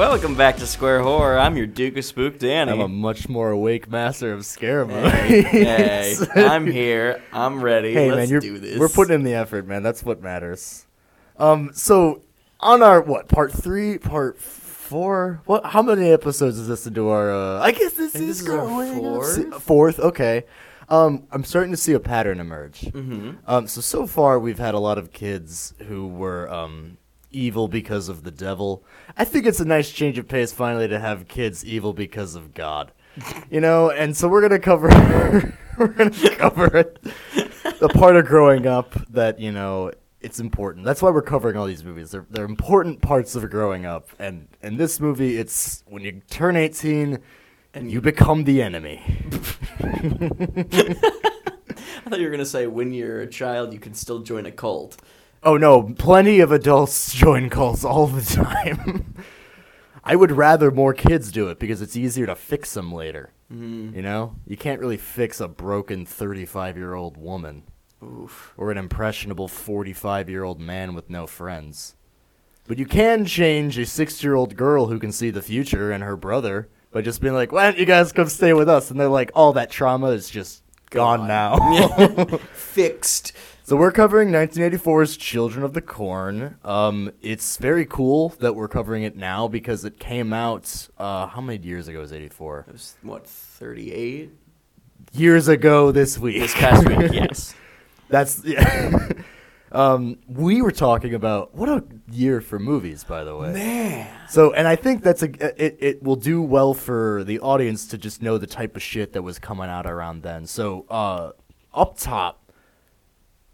Welcome back to Square Horror. I'm your Duke of Spook, Danny. I'm a much more awake master of scare hey, hey, I'm here. I'm ready. Hey, Let's man, do this. we're putting in the effort, man. That's what matters. Um, so on our what part three, part four? What? How many episodes is this into our? Uh, I guess this is this going fourth. Fourth, okay. Um, I'm starting to see a pattern emerge. Mm-hmm. Um, so so far we've had a lot of kids who were um evil because of the devil. I think it's a nice change of pace finally to have kids evil because of God. You know, and so we're gonna cover we're gonna cover it, the part of growing up that you know it's important. That's why we're covering all these movies. They're they're important parts of growing up, and in this movie, it's when you turn eighteen and you become the enemy. I thought you were gonna say when you're a child, you can still join a cult. Oh no, plenty of adults join cults all the time. I would rather more kids do it because it's easier to fix them later. Mm. You know, you can't really fix a broken 35 year old woman Oof. or an impressionable 45 year old man with no friends. But you can change a six year old girl who can see the future and her brother by just being like, why don't you guys come stay with us? And they're like, all that trauma is just gone, Gone. now. Fixed. So we're covering 1984's Children of the Corn. Um, it's very cool that we're covering it now because it came out. Uh, how many years ago was 84? It was what 38 Years ago this week. this past week. Yes. That's yeah. um, we were talking about what a year for movies, by the way. Man. So, and I think that's a it, it will do well for the audience to just know the type of shit that was coming out around then. So, uh, up top,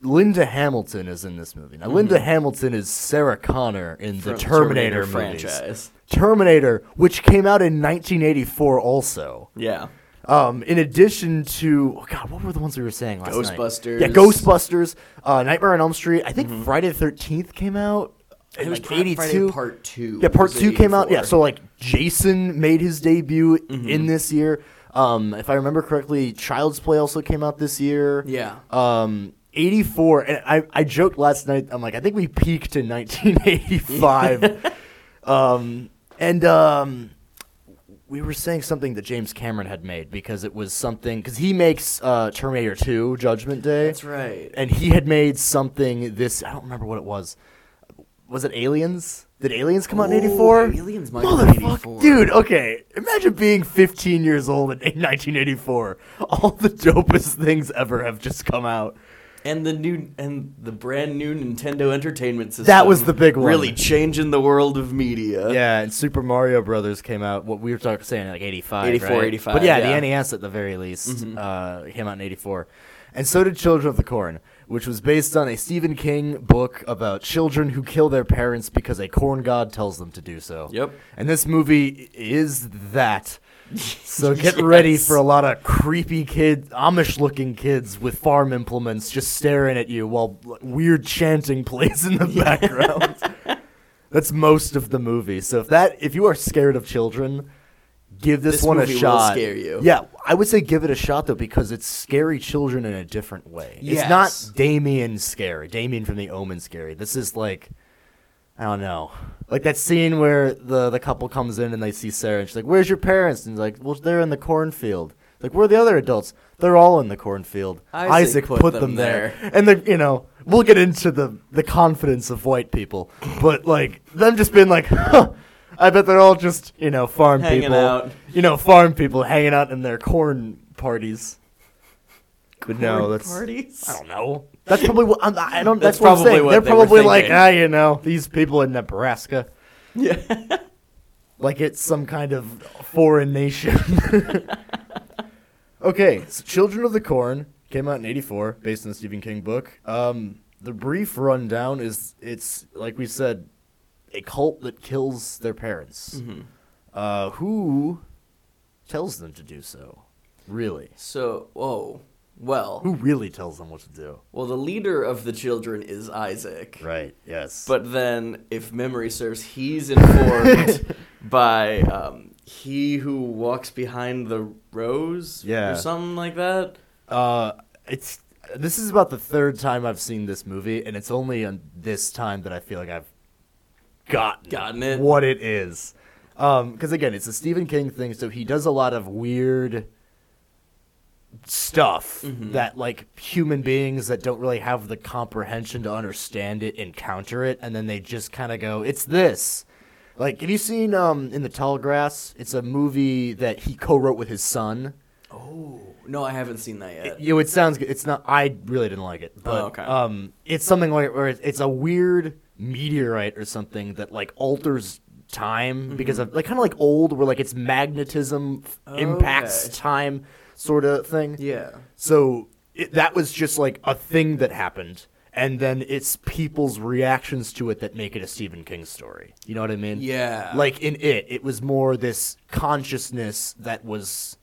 Linda Hamilton is in this movie. Now, Linda Hamilton is Sarah Connor in the From Terminator, franchise. Terminator, which came out in 1984, also. Yeah. Um, in addition to, oh God, what were the ones we were saying last night? Ghostbusters. Yeah, Ghostbusters. Uh, Nightmare on Elm Street. I think Friday the 13th came out. It was like Friday 82. Part Two. Yeah, part two came out. Yeah, so like Jason made his debut Mm-hmm. in this year. Um, if I remember correctly, Child's Play also came out this year. Yeah. Um, 84, and I, I joked last night, I'm like, I think we peaked in 1985. um, and um, we were saying something that James Cameron had made because it was something, because he makes uh, Terminator 2 Judgment Day. That's right. And he had made something this, I don't remember what it was. Was it Aliens? Did Aliens come out in 84? Aliens might 84. dude. Okay, imagine being 15 years old in 1984. All the dopest things ever have just come out. And the new and the brand new Nintendo Entertainment System. That was the big one. Really changing the world of media. Yeah, and Super Mario Brothers came out. What we were talking saying like 85, 84, right? 85, But yeah, yeah. the NES at the very least Mhm. uh, came out in 84, and so did Children of the Corn, which was based on a Stephen King book about children who kill their parents because a corn god tells them to do so. Yep. And this movie is that. So get ready for a lot of creepy kid, Amish-looking kids with farm implements just staring at you while weird chanting plays in the background. That's most of the movie. So if that, if you are scared of children, give this, This one a shot. scare you. Yeah, I would say give it a shot though because it's scary children in a different way. It's not Damien scary. Damien from The Omen scary. This is like I don't know. Like that scene where the the couple comes in and they see Sarah and she's like, "Where's your parents?" And he's like, "Well, they're in the cornfield." Like, where are the other adults? They're all in the cornfield. Isaac put them there. And the you know, we'll get into the the confidence of white people, but like them just being like, huh, I bet they're all just you know farm Hanging people, out. you know, farm people hanging out in their corn parties. But no, that's parties. I don't know. That's probably what I'm, I don't. That's That's, what I'm probably saying. what They're they were probably like, thinking. ah, you know, these people in Nebraska, Yeah. like it's some kind of foreign nation. okay, so Children of the Corn came out in '84, based on the Stephen King book. Um, the brief rundown is it's like we said, a cult that kills their parents. Mhm. Uh, who tells them to do so? Really? So, whoa. Well, Who really tells them what to do? well, the leader of the children is Isaac. Right. Yes. But then, if memory serves, he's informed by um, he who walks behind the rose, Yeah. or something like that. Uh, it's this is about the third time I've seen this movie, and it's only on this time that I feel like I've gotten Gotten it? what it is. because again, it's a Stephen King thing, so he does a lot of weird stuff Mm-hmm. that like human beings that don't really have the comprehension to understand it encounter it, and then they just kind of go, "It's this." Like, have you seen um in the Tall Grass? It's a movie that he co-wrote with his son. Oh no, I haven't seen that yet. You know, it sounds good. It's not. I really didn't like it, but Oh, okay. um, it's something like where it's, a weird meteorite or something that like alters time because of like kind of like old, where like it's magnetism impacts Mm-hmm. Time, sort of thing. yeah. So it, that was just like a thing that happened, and then it's people's reactions to it that make it a Stephen King story. You know what I mean? Yeah. Like in it, it was more this consciousness that was.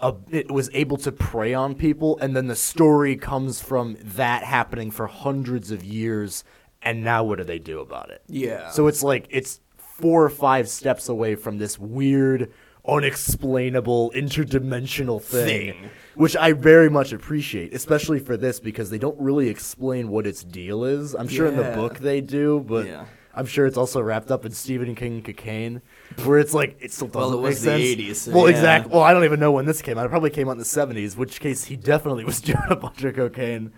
A, it was able to prey on people, and then the story comes from that happening for hundreds of years, and now what do they do about it? Yeah. So it's like it's four or five steps away from this weird, unexplainable, interdimensional thing, Thing. which I very much appreciate, especially for this because they don't really explain what its deal is. I'm sure in the book they do, but Yeah. I'm sure it's also wrapped up in Stephen King cocaine, where it's like it still doesn't Well, it was the sense. 80s, so well, yeah. exactly. Well, I don't even know when this came out. It probably came out in the 70s, which case he definitely was doing a bunch of cocaine.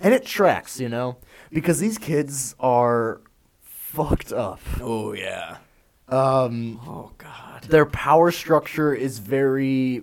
And it tracks, you know, because these kids are fucked up. oh yeah. Um, Oh god. their power structure is very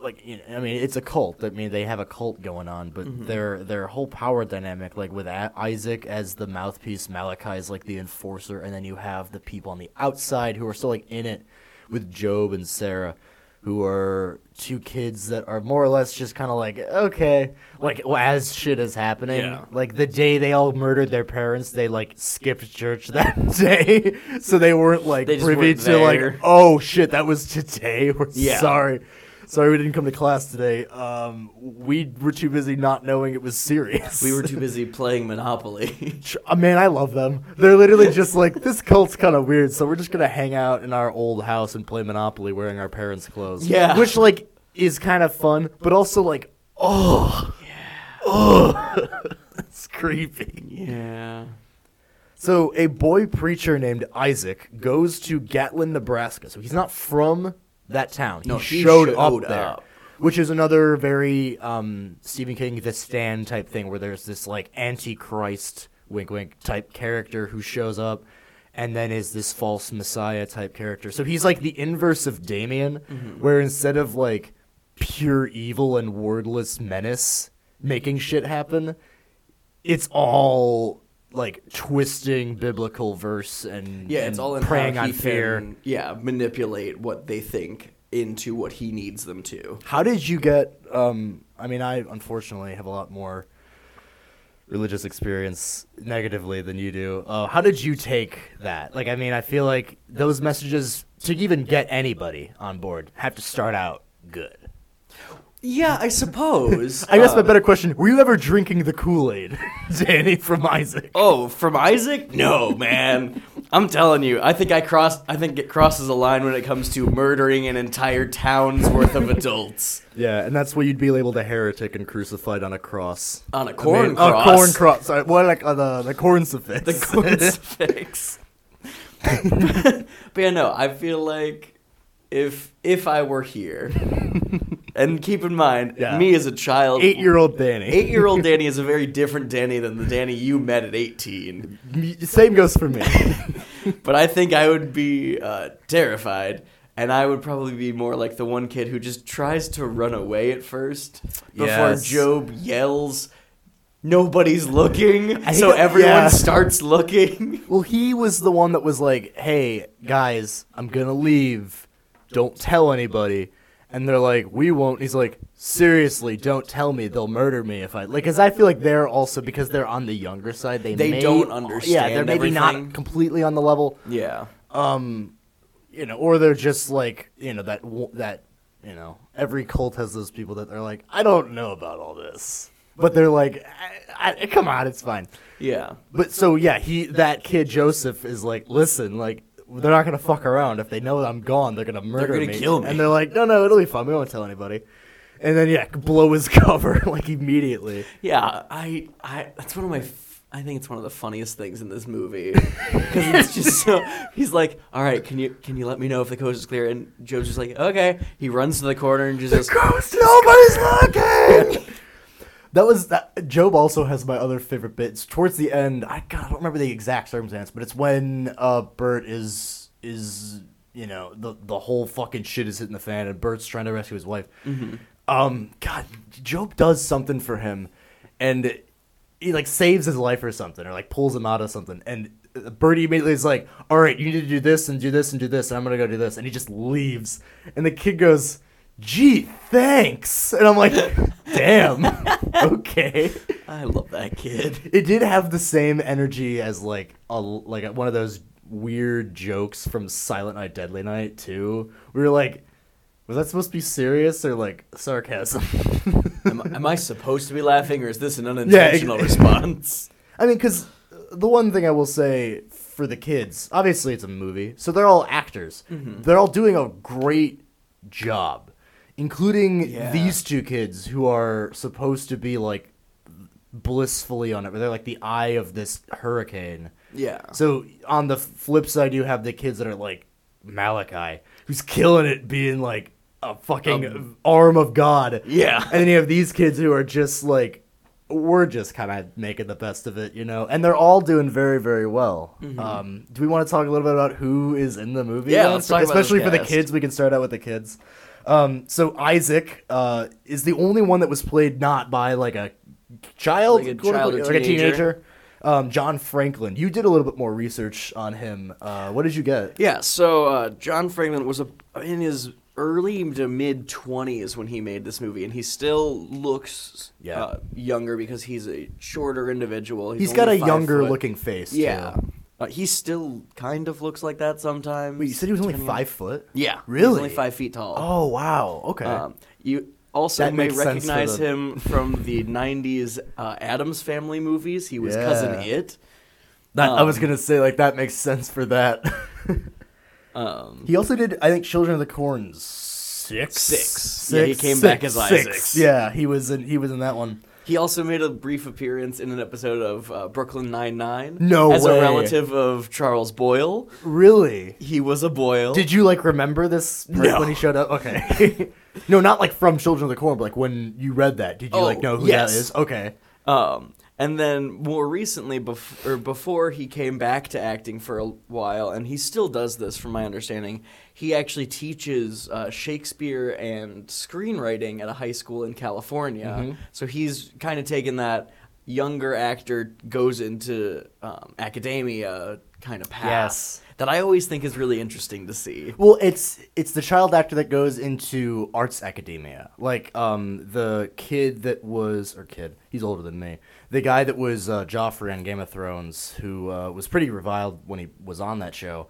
like you know, I mean it's a cult. I mean they have a cult going on, but their their whole power dynamic like with a- Isaac as the mouthpiece, Malachi is like the enforcer, and then you have the people on the outside who are still like in it with Job and Sarah. Who are two kids that are more or less just kind of like okay, like as shit is happening. Yeah. Like the day they all murdered their parents, they like skipped church that day, so they weren't like They privy weren't to like oh shit, that was today. We're Yeah. sorry. Sorry we didn't come to class today. Um, we were too busy not knowing it was serious. We were too busy playing Monopoly. Uh, Man, I love them. They're literally just like, this cult's kind of weird, so we're just going to hang out in our old house and play Monopoly wearing our parents' clothes. Yeah. Which, like, is kind of fun, but also, like, oh. Yeah. Oh. it's creepy. yeah. So a boy preacher named Isaac goes to Gatlin, Nebraska. So he's not from that town. No, he he showed, showed up there, up. which is another very um, Stephen King The Stand type thing, where there's this like antichrist wink wink type character who shows up, and then is this false messiah type character. So he's like the inverse of Damien, Mm-hmm. where instead of like pure evil and wordless menace making shit happen, it's all like twisting biblical verse and Yeah, and it's all in preying how on fear. Can, yeah, manipulate what they think into what he needs them to. How did you get? Um, I mean, I unfortunately have a lot more religious experience negatively than you do. Uh, how did you take that? Like, I mean, I feel like those messages to even get anybody on board have to start out good. Yeah, I suppose. I guess my Uh, better question: Were you ever drinking the Kool Aid, Danny from Isaac? Oh, from Isaac? No, man. I'm telling you, I think I crossed. I think it crosses a line when it comes to murdering an entire town's worth of adults Yeah, and that's why you'd be labeled a heretic and crucified on a cross. on a corn I mean, cross. A corn cross. Sorry, what like uh, the the corn suffix? The crucifix. but yeah, no, I feel like if if I were here, and keep in mind, Yeah. me as a child, Eight year old Danny. eight year old Danny is a very different Danny than the Danny you met at eighteen. Same goes for me. But I think I would be uh, terrified. And I would probably be more like the one kid who just tries to run away at first before Yes. Job yells, Nobody's looking. So everyone yeah. starts looking. well, he was the one that was like, "Hey guys, I'm gonna leave. Don't tell anybody." And they're like, "We won't." He's like, "Seriously, don't tell me. They'll murder me if I." Like, cause I feel like they're also because they're on the younger side. They They may- don't understand Yeah, they're maybe everything. not completely on the level. Yeah. um you know or they're just like you know that w- that you know every cult has those people that they're like i don't know about all this but they're like I, I, come on it's fine Yeah. but so yeah he that kid joseph is like listen like they're not gonna fuck around if they know i'm gone they're gonna murder me. They're gonna me kill me. and they're like no no it'll be fine we won't tell anybody and then yeah blow his cover like immediately Yeah, I, I that's one of my f- I think it's one of the funniest things in this movie because it's just so. He's like, "All right, can you can you let me know if the coast is clear?" And Joe's just like, "Okay." He runs to the corner and just goes, nobody's looking. That was that. Job also has my other favorite bits towards the end. I God, I don't remember the exact circumstance, but it's when uh, Burt is is you know the the whole fucking shit is hitting the fan, and Burt's trying to rescue his wife. Um, God, Job does something for him, and he like saves his life or something, or like pulls him out of something, and. Bertie immediately is like, "All right, you need to do this and do this and do this, and I'm gonna go do this," and he just leaves. And the kid goes, "Gee, thanks," and I'm like, "Damn, okay." "I love that kid." It did have the same energy as like a like one of those weird jokes from Silent Night, Deadly Night too. We were like, was that supposed to be serious or like sarcasm? Am, am I supposed to be laughing, or is this an unintentional ex- response? I mean, because uh, the one thing I will say for the kids, obviously it's a movie, so they're all actors. Mm-hmm. They're all doing a great job, including Yeah. these two kids who are supposed to be like blissfully on it. They're like the eye of this hurricane. Yeah. So on the flip side, you have the kids that are like Malachi, who's killing it, being like a fucking arm of God. Yeah. And then you have these kids who are just like, we're just kind of making the best of it, you know. And they're all doing very, very well. Um, do we want to talk a little bit about who is in the movie? Yeah, let's talk especially for the kids. We can start out with the kids. Um, so Isaac uh, is the only one that was played not by like a child, Like a quote, child or unquote, like a teenager. teenager. Um, John Franklin. You did a little bit more research on him. Uh, what did you get? Yeah, so uh, John Franklin was a, in his early to mid 20s when he made this movie, and he still looks Yeah. uh, younger because he's a shorter individual. He's got a younger foot. looking face. Yeah. Too. Uh, he still kind of looks like that sometimes. Wait, you said he was only depending on- five foot? Yeah. Really? He's only five feet tall. Oh wow. Okay. Um, you also That may makes sense for recognize the- him from the 90s uh, Addams Family movies. He was Cousin Yeah. It. that, I was um, gonna say like that makes sense for that. Um, he also did, I think, Children of the Corn six. Six. Yeah, he came back as six. Isaac. Yeah, he was in. He was in that one. He also made a brief appearance in an episode of uh, Brooklyn Nine Nine. No as way. a relative of Charles Boyle. Really? He was a Boyle. Did you like remember this part No. when he showed up? Okay. no, not like from Children of the Corn, but like when you read that, did you Oh, like know who yes. that is? Okay. Um, and then more recently, bef- or before he came back to acting for a while, and he still does this, from my understanding. He actually teaches uh, Shakespeare and screenwriting at a high school in California. Mm-hmm. So he's kind of taken that younger actor goes into um, academia kind of path Yes. that I always think is really interesting to see. Well, it's it's the child actor that goes into arts academia. Like um the kid that was or kid, he's older than me. The guy that was uh, Joffrey on Game of Thrones, who uh, was pretty reviled when he was on that show,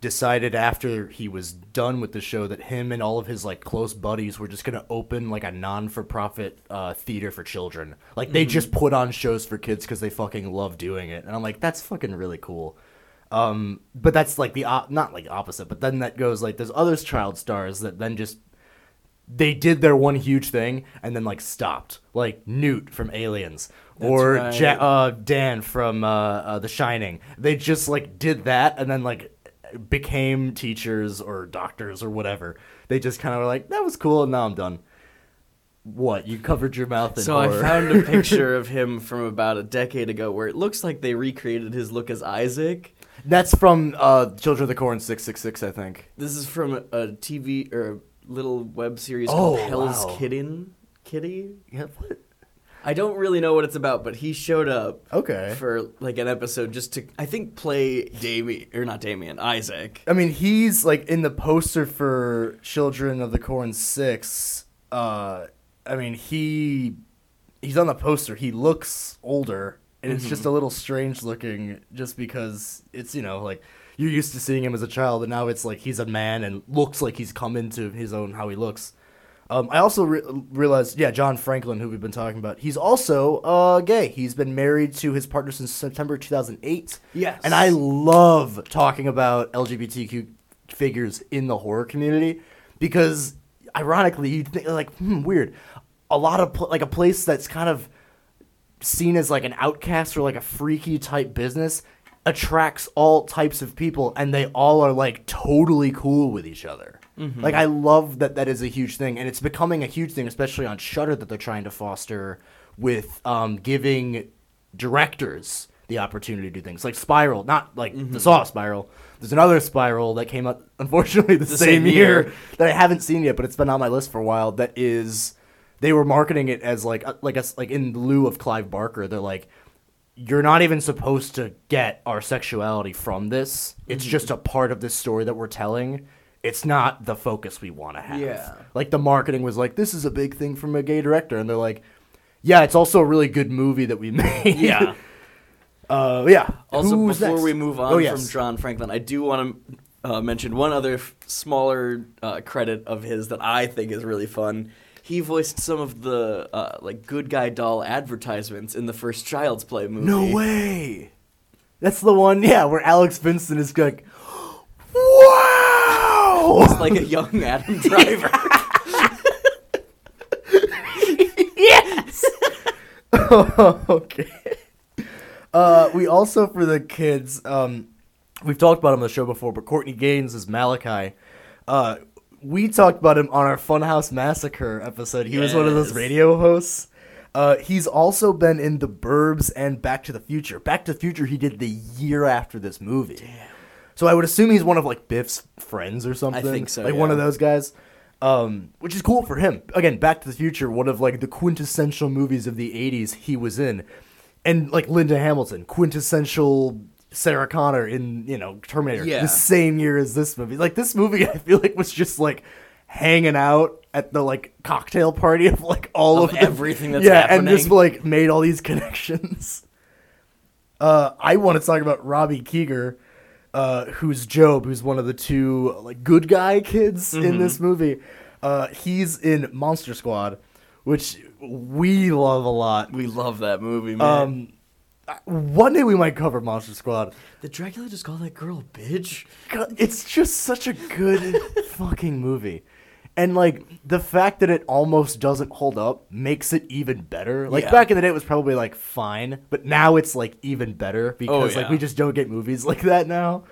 decided after he was done with the show that him and all of his like close buddies were just gonna open like a non-for-profit uh, theater for children. Like they just put on shows for kids because they fucking love doing it, and I'm like, that's fucking really cool. Um, but that's like the op- not like opposite, but then that goes like there's other child stars that then just they did their one huge thing and then like stopped, like Newt from Aliens or right. ja- uh, Dan from uh, uh, The Shining. They just like did that and then like became teachers or doctors or whatever. They just kind of were like that was cool and now I'm done. What you covered your mouth in So I found a picture of him from about a decade ago where it looks like they recreated his look as Isaac. That's from uh, Children of the Corn six six six, I think. This is from a, TV or a little web series Oh, called Hell's wow. Kitten. Kitty? Yeah, what? I don't really know what it's about, but he showed up Okay. for like an episode just to I think play Damien or not Damien, Isaac. I mean, he's like in the poster for Children of the Corn Six. Uh, I mean, he he's on the poster. He looks older, and it's just a little strange looking, just because it's you know like you're used to seeing him as a child, and now it's like he's a man and looks like he's come into his own how he looks. Um, I also re- realized, yeah, John Franklin, who we've been talking about, he's also uh, gay. He's been married to his partner since September 2008. Yes. And I love talking about LGBTQ figures in the horror community because, ironically, you think like, hmm, weird. A lot of pl- like a place that's kind of seen as like an outcast or like a freaky type business attracts all types of people and they all are like totally cool with each other. Like I love that that is a huge thing and it's becoming a huge thing especially on Shudder that they're trying to foster with um, giving directors the opportunity to do things like Spiral, not like the Saw Spiral. There's another Spiral that came out unfortunately the, same, same year, year. that I haven't seen yet, but it's been on my list for a while. That is, they were marketing it as like like a, like in lieu of Clive Barker. They're like, you're not even supposed to get our sexuality from this. It's Mm-hmm. just a part of this story that we're telling. It's not the focus we want to have. Yeah. Like the marketing was like, this is a big thing from a gay director, and they're like, yeah, it's also a really good movie that we made. Yeah. uh, yeah. Also, Who's before next? we move on Oh, from. John Franklin, I do want to uh, mention one other f- smaller uh, credit of his that I think is really fun. He voiced some of the uh, like good guy doll advertisements in the first Child's Play movie. No way. That's the one, yeah, where Alex Vincent is like, wow. It's like a young Adam Driver. yes. okay. Uh, we also for the kids, um, we've talked about him on the show before, but Courtney Gaines is Malachi. Uh, we talked about him on our Funhouse Massacre episode. He was one of those radio hosts. Uh, he's also been in The Burbs and Back to the Future. Back to the Future he did the year after this movie. Damn. So I would assume he's one of like Biff's friends or something. I think so, Like one of those guys. Um, which is cool for him. Again, Back to the Future, one of like the quintessential movies of the '80s he was in, and like Linda Hamilton, quintessential Sarah Connor in you know Terminator, Yeah. the same year as this movie. Like this movie, I feel like was just like hanging out at the like cocktail party of like all Of of, the- everything that's yeah, and just like made all these connections. Uh, I want to talk about Robby Kiger, uh, who's Job, who's one of the two like good guy kids in this Mm-hmm. movie. Uh, he's in Monster Squad, which we love a lot. we love that movie, man. Um, one day we might cover Monster Squad. Did Dracula just call that girl a bitch? God, it's just such a good fucking movie. And like the fact that it almost doesn't hold up makes it even better. Like Yeah. back in the day it was probably like fine, but now it's like even better because like yeah. we just don't get movies like that now.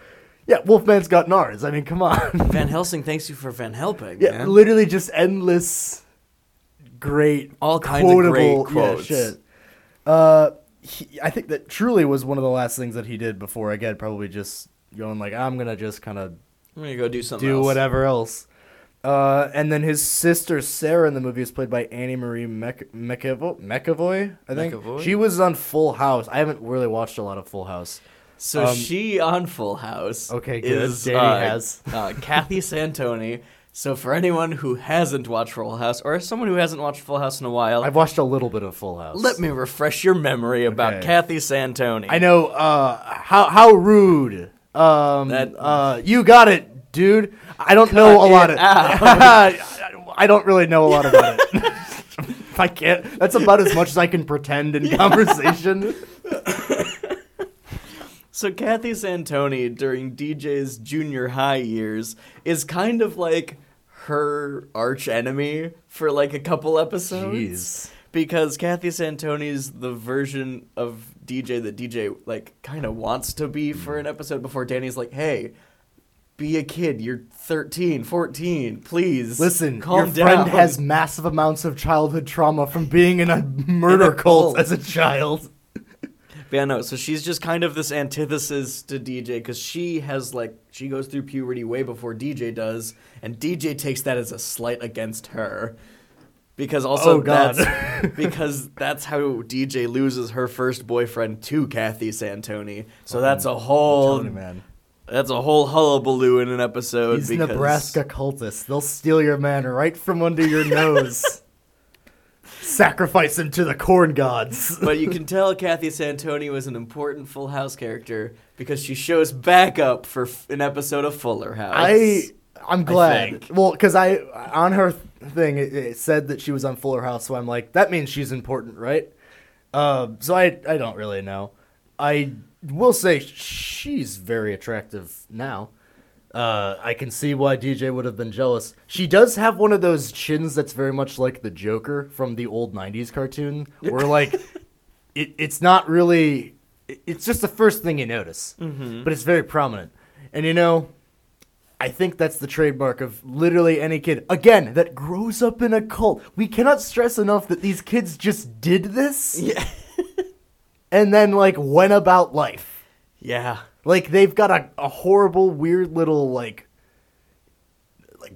Yeah, Wolfman's got nards. I mean, come on. Van Helsing thanks you for Van Helping, yeah, man. literally just endless great All kinds of great quotable- yeah, quotes. shit. Uh he, I think that truly was one of the last things that he did before again probably just going like I'm going to just kind of I'm gonna go do something do else. whatever else. Uh, and then his sister Sarah in the movie is played by Annie Marie Mc- McAvoy, McAvoy, I think. McAvoy? She was on Full House. I haven't really watched a lot of Full House. So Um, she on Full House. Okay, good. Is, Danny uh, has. uh, Kathy Santoni. So for anyone who hasn't watched Full House, or someone who hasn't watched Full House in a while, I've watched a little bit of Full House. let me refresh your memory about Okay. Kathy Santoni. I know. Uh, how how rude. Um, That- uh, you got it, dude. I don't know a lot it of. I don't really know a lot about it. I can't. That's about as much as I can pretend in conversation. So Kathy Santoni during DJ's junior high years is kind of like her arch enemy for like a couple episodes. Jeez. Because Kathy Santoni's the version of DJ that DJ like kind of wants to be for mm. an episode before Danny's like, "Hey, be a kid. You're 13, 14. Please Listen, calm your friend has massive amounts of childhood trauma from being in a murder cult cult. as a child. Yeah, no. So she's just kind of this antithesis to DJ because she has like she goes through puberty way before DJ does, and DJ takes that as a slight against her. Because also Oh, God. that's because that's how DJ loses her first boyfriend to Kathy Santoni. So that's a whole you, man. that's a whole hullabaloo in an episode. These because Nebraska cultists, they'll steal your man right from under your nose. Sacrifice him to the corn gods. but you can tell Kathy Santoni was an important Full House character because she shows back up for f- an episode of Fuller House. I I'm glad. think. well, because I on her thing it, it said that she was on Fuller House, so I'm like, that means she's important, right? Uh, so I I don't really know. I will say she's very attractive now. Uh, I can see why DJ would have been jealous. She does have one of those chins that's very much like the Joker from the old '90s cartoon, where like it, it's not really, it's just the first thing you notice, Mm-hmm. but it's very prominent. And you know, I think that's the trademark of literally any kid again that grows up in a cult. We cannot stress enough that these kids just did this Yeah. and then like went about life. yeah. Like they've got a, a horrible, weird little like like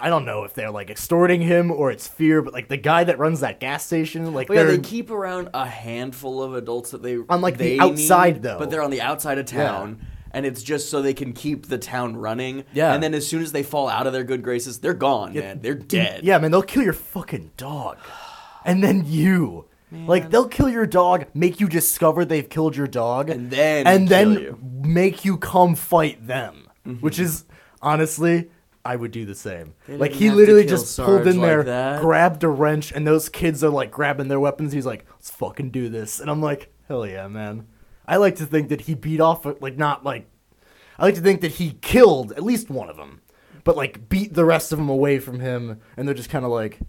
I don't know if they're like extorting him or it's fear, but like the guy that runs that gas station, like yeah, they're keep around a handful of adults that they On, like, the they outside, need, though. but they're on the outside of town, and it's just so they can keep the town running. Yeah. and then as soon as they fall out of their good graces, they're gone, man. They're dead. yeah, man, they'll kill your fucking dog, and then you. Like they'll kill your dog, make you discover they've killed your dog, And then and kill then you. Mm-hmm. make you come fight them. Which is honestly, I would do the same. Like he literally just Sarge pulled in like there, that. grabbed a wrench, and those kids are like grabbing their weapons. He's like, "Let's fucking do this," and I'm like, "Hell yeah, man!" I like to think that he beat off, like not like, I like to think that he killed at least one of them, but like beat the rest of them away from him, and they're just kind of like,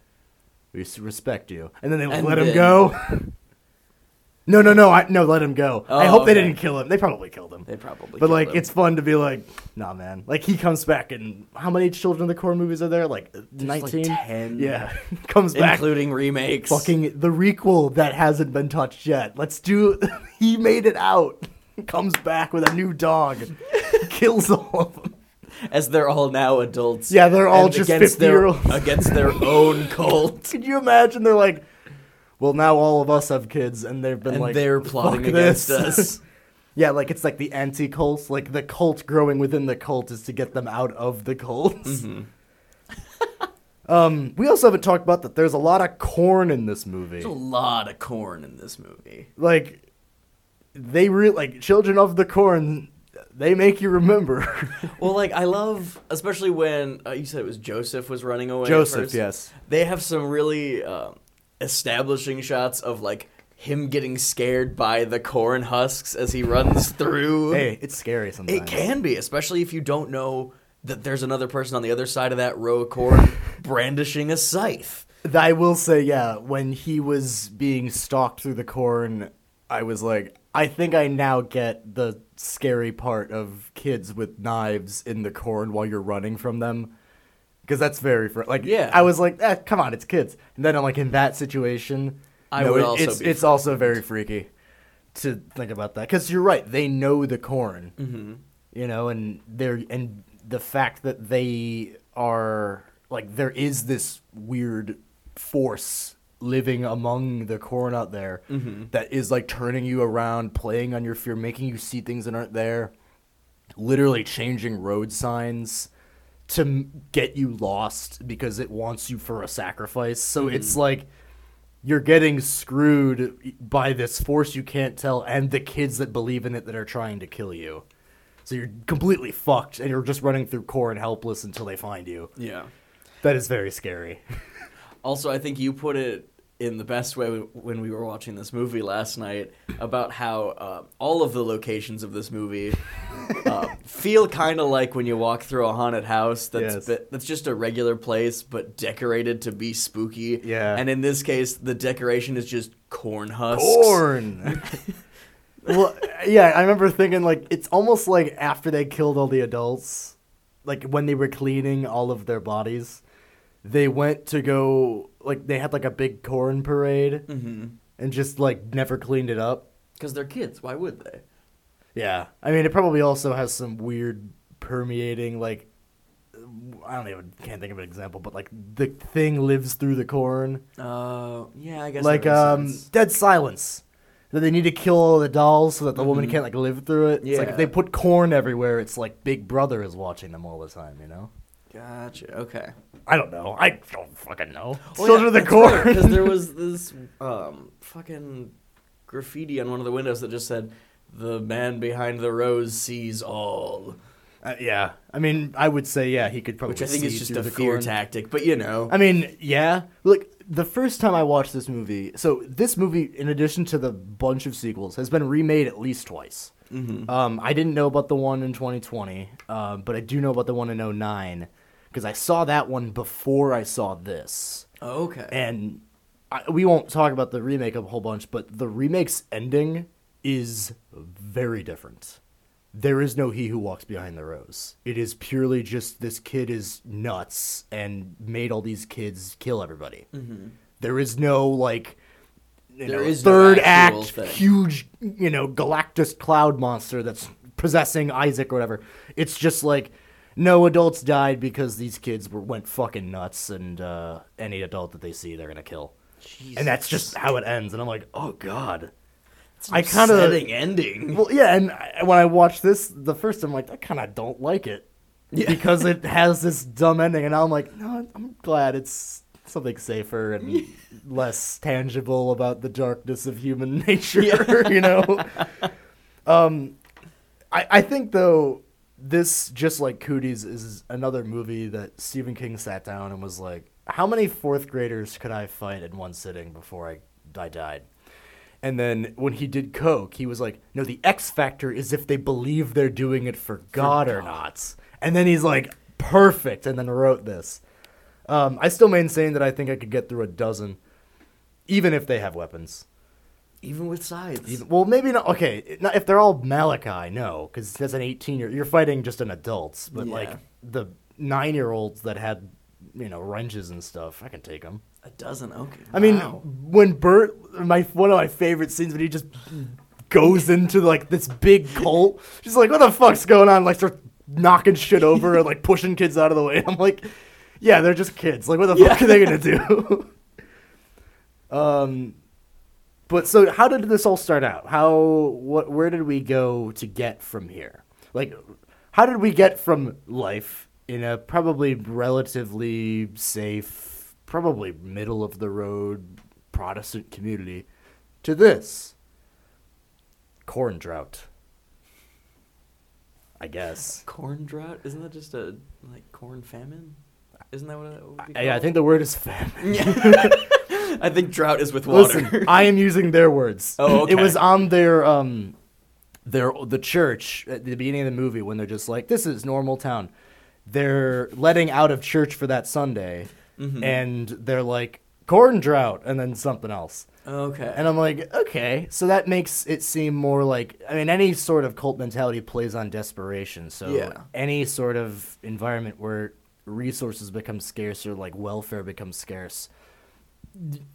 "We respect you," and then they And let him go. no, no, no, I no, let him go. I Oh, hope they didn't kill him. They probably killed him. They probably. But like, him. it's fun to be like, nah, man. Like he comes back, and how many Children of the Corn movies are there? Like like nineteen. 10. Yeah, comes back. including remakes. Fucking the requel that hasn't been touched yet. Let's do. he made it out. Comes back with a new dog. kills all of them. As they're all now adults. Yeah, they're all just against their 50-year-olds. against their own cult. Could you imagine? They're like, well, now all of us have kids, and they've been And like, they're plotting "Fuck against this." us. yeah, like it's like the anti-cult. Like the cult growing within the cult is to get them out of the cult. Mm-hmm. um, we also haven't talked about that. There's a lot of corn in this movie. There's a lot of corn in this movie. Like they really like Children of the Corn. They make you remember. Well, like I love, especially when uh, you said it was Joseph was running away. Joseph, yes. They have some really um, establishing shots of like him getting scared by the corn husks as he runs through. hey, it's scary sometimes. It can be, especially if you don't know that there's another person on the other side of that row of corn brandishing a scythe. I will say, yeah, when he was being stalked through the corn, I was like, I think I now get the scary part of kids with knives in the corn while you're running from them. Because that's very fr- like Yeah. I was like, eh, come on, it's kids. And then I'm like in that situation, I no, would it- also it's be it's also very freaky to think about that. Because you're right, they know the corn, Mm-hmm. you know, and they're and the fact that they are like there is this weird force living among the corn out there mm-hmm. that is like turning you around, playing on your fear, making you see things that aren't there, literally changing road signs to m- get you lost because it wants you for a sacrifice. So mm-hmm. it's like you're getting screwed by this force you can't tell and the kids that believe in it that are trying to kill you. So you're completely fucked and you're just running through corn helpless until they find you. Yeah. That is very scary. Also, I think you put it in the best way when we were watching this movie last night about how uh, all of the locations of this movie uh, feel kind of like when you walk through a haunted house that's Yes. bit- that's just a regular place but decorated to be spooky. Yeah. And in this case, the decoration is just corn husks. Corn. well, yeah, I remember thinking like it's almost like after they killed all the adults, like when they were cleaning all of their bodies, they went to go like they had like a big corn parade Mm-hmm. and just like never cleaned it up. Because they're kids. Why would they? Yeah, I mean it probably also has some weird permeating like I don't even can't think of an example, but like the thing lives through the corn. Uh, yeah, I guess. like um sense. dead silence that they need to kill all the dolls so that the woman can't like live through it it's like if Yeah. they put corn everywhere it's like big brother is watching them all the time you know Gotcha. Okay. i don't know i don't fucking know Oh, children of the corn Because there was this um, fucking graffiti on one of the windows that just said, "The man behind the rose sees all," Uh, yeah i mean i would say yeah he could probably which I think is just a fear corn. tactic. But you know, I mean, yeah. Like the first time I watched this movie, so this movie, in addition to the bunch of sequels, has been remade at least twice. Mm-hmm. Um, I didn't know about the one in 2020, uh, but I do know about the one in 09 because I saw that one before I saw this, oh, okay. and I, we won't talk about the remake a whole bunch, but the remake's ending is very different. There is no he who walks behind the rose. It is purely just this kid is nuts and made all these kids kill everybody. Mm-hmm. There is no like you There know, is no third actual act thing. huge you know Galactus cloud monster that's possessing Isaac or whatever. It's just like no adults died because these kids were went fucking nuts and uh, any adult that they see they're gonna kill. And that's just how it ends. And I'm like, oh god. I kind of ending. well, yeah. And I, when I watched this the first, time, I'm like, I kind of don't like it Yeah. because it has this dumb ending. And now I'm like, no, I'm glad it's something safer and less tangible about the darkness of human nature. you know. Um, I I think though this just like Cooties is another movie that Stephen King sat down and was like, how many fourth graders could I fight in one sitting before I I died? And then when he did Coke, he was like, no, the X factor is if they believe they're doing it for God or not. And then he's like, perfect, and then wrote this. Um, I still maintain that I think I could get through a dozen, even if they have weapons. Even with sides. Even- well, maybe not. Okay, not if they're all Malachi, no, because that's an eighteen-year. You're fighting just an adults, but like the nine-year-olds that had, you know, wrenches and stuff, I can take them. a dozen. Okay. I mean, when Burt, my one of my favorite scenes when he just goes into like this big cult, she's like, "What the fuck's going on?" Like, start knocking shit over and like pushing kids out of the way. I'm like, "Yeah, they're just kids. Like, what the fuck are they gonna do?" um, but so how did this all start out? How what where did we go to get from here? Like, how did we get from life in a probably relatively safe, probably middle of the road Protestant community to this corn drought? I guess. corn drought. Isn't that just a like corn famine? Isn't that what it would be I, I think the word is famine. Yeah. I think drought is with water. Listen, I am using their words. Oh, okay. It was on their um their the church at the beginning of the movie when they're just like, This is normal town. They're letting out of church for that Sunday Mm-hmm. and they're like corn drought and then something else. okay. And I'm like, okay, so that makes it seem more like I mean any sort of cult mentality plays on desperation. So Yeah. any sort of environment where resources become scarce or like welfare becomes scarce,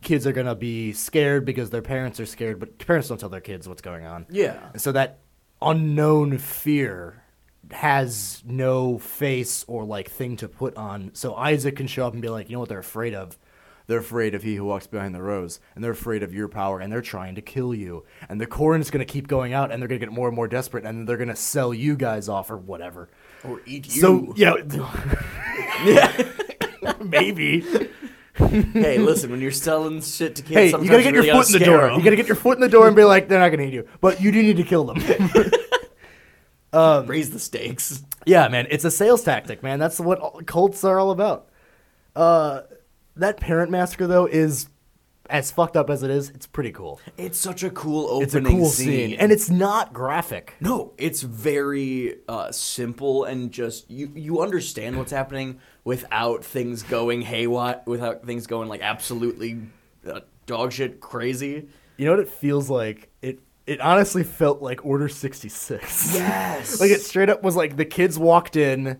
kids are gonna be scared because their parents are scared, but parents don't tell their kids what's going on. yeah. So that unknown fear has no face or like thing to put on. So Isaac can show up and be like, you know what they're afraid of? They're afraid of he who walks behind the rose, and they're afraid of your power, and they're trying to kill you. And the corn's gonna keep going out, and they're gonna get more and more desperate, and they're gonna sell you guys off or whatever. Or eat you. So yeah, yeah. maybe. hey, listen. When you're selling shit to kids, Hey, you gotta get your really foot in the door. door. 'em. You gotta get your foot in the door and be like, they're not gonna eat you, but you do need to kill them. raise the stakes. Yeah, man, it's a sales tactic, man. That's what all- cults are all about. Uh, that parent massacre though is as fucked up as it is. It's pretty cool. It's such a cool opening It's a cool scene. scene, and it's not graphic. No, it's very uh, simple and just you you understand what's happening without things going haywire, without things going like absolutely uh, dog shit crazy. You know what it feels like? It it honestly felt like Order sixty six. Yes. like it straight up was like the kids walked in,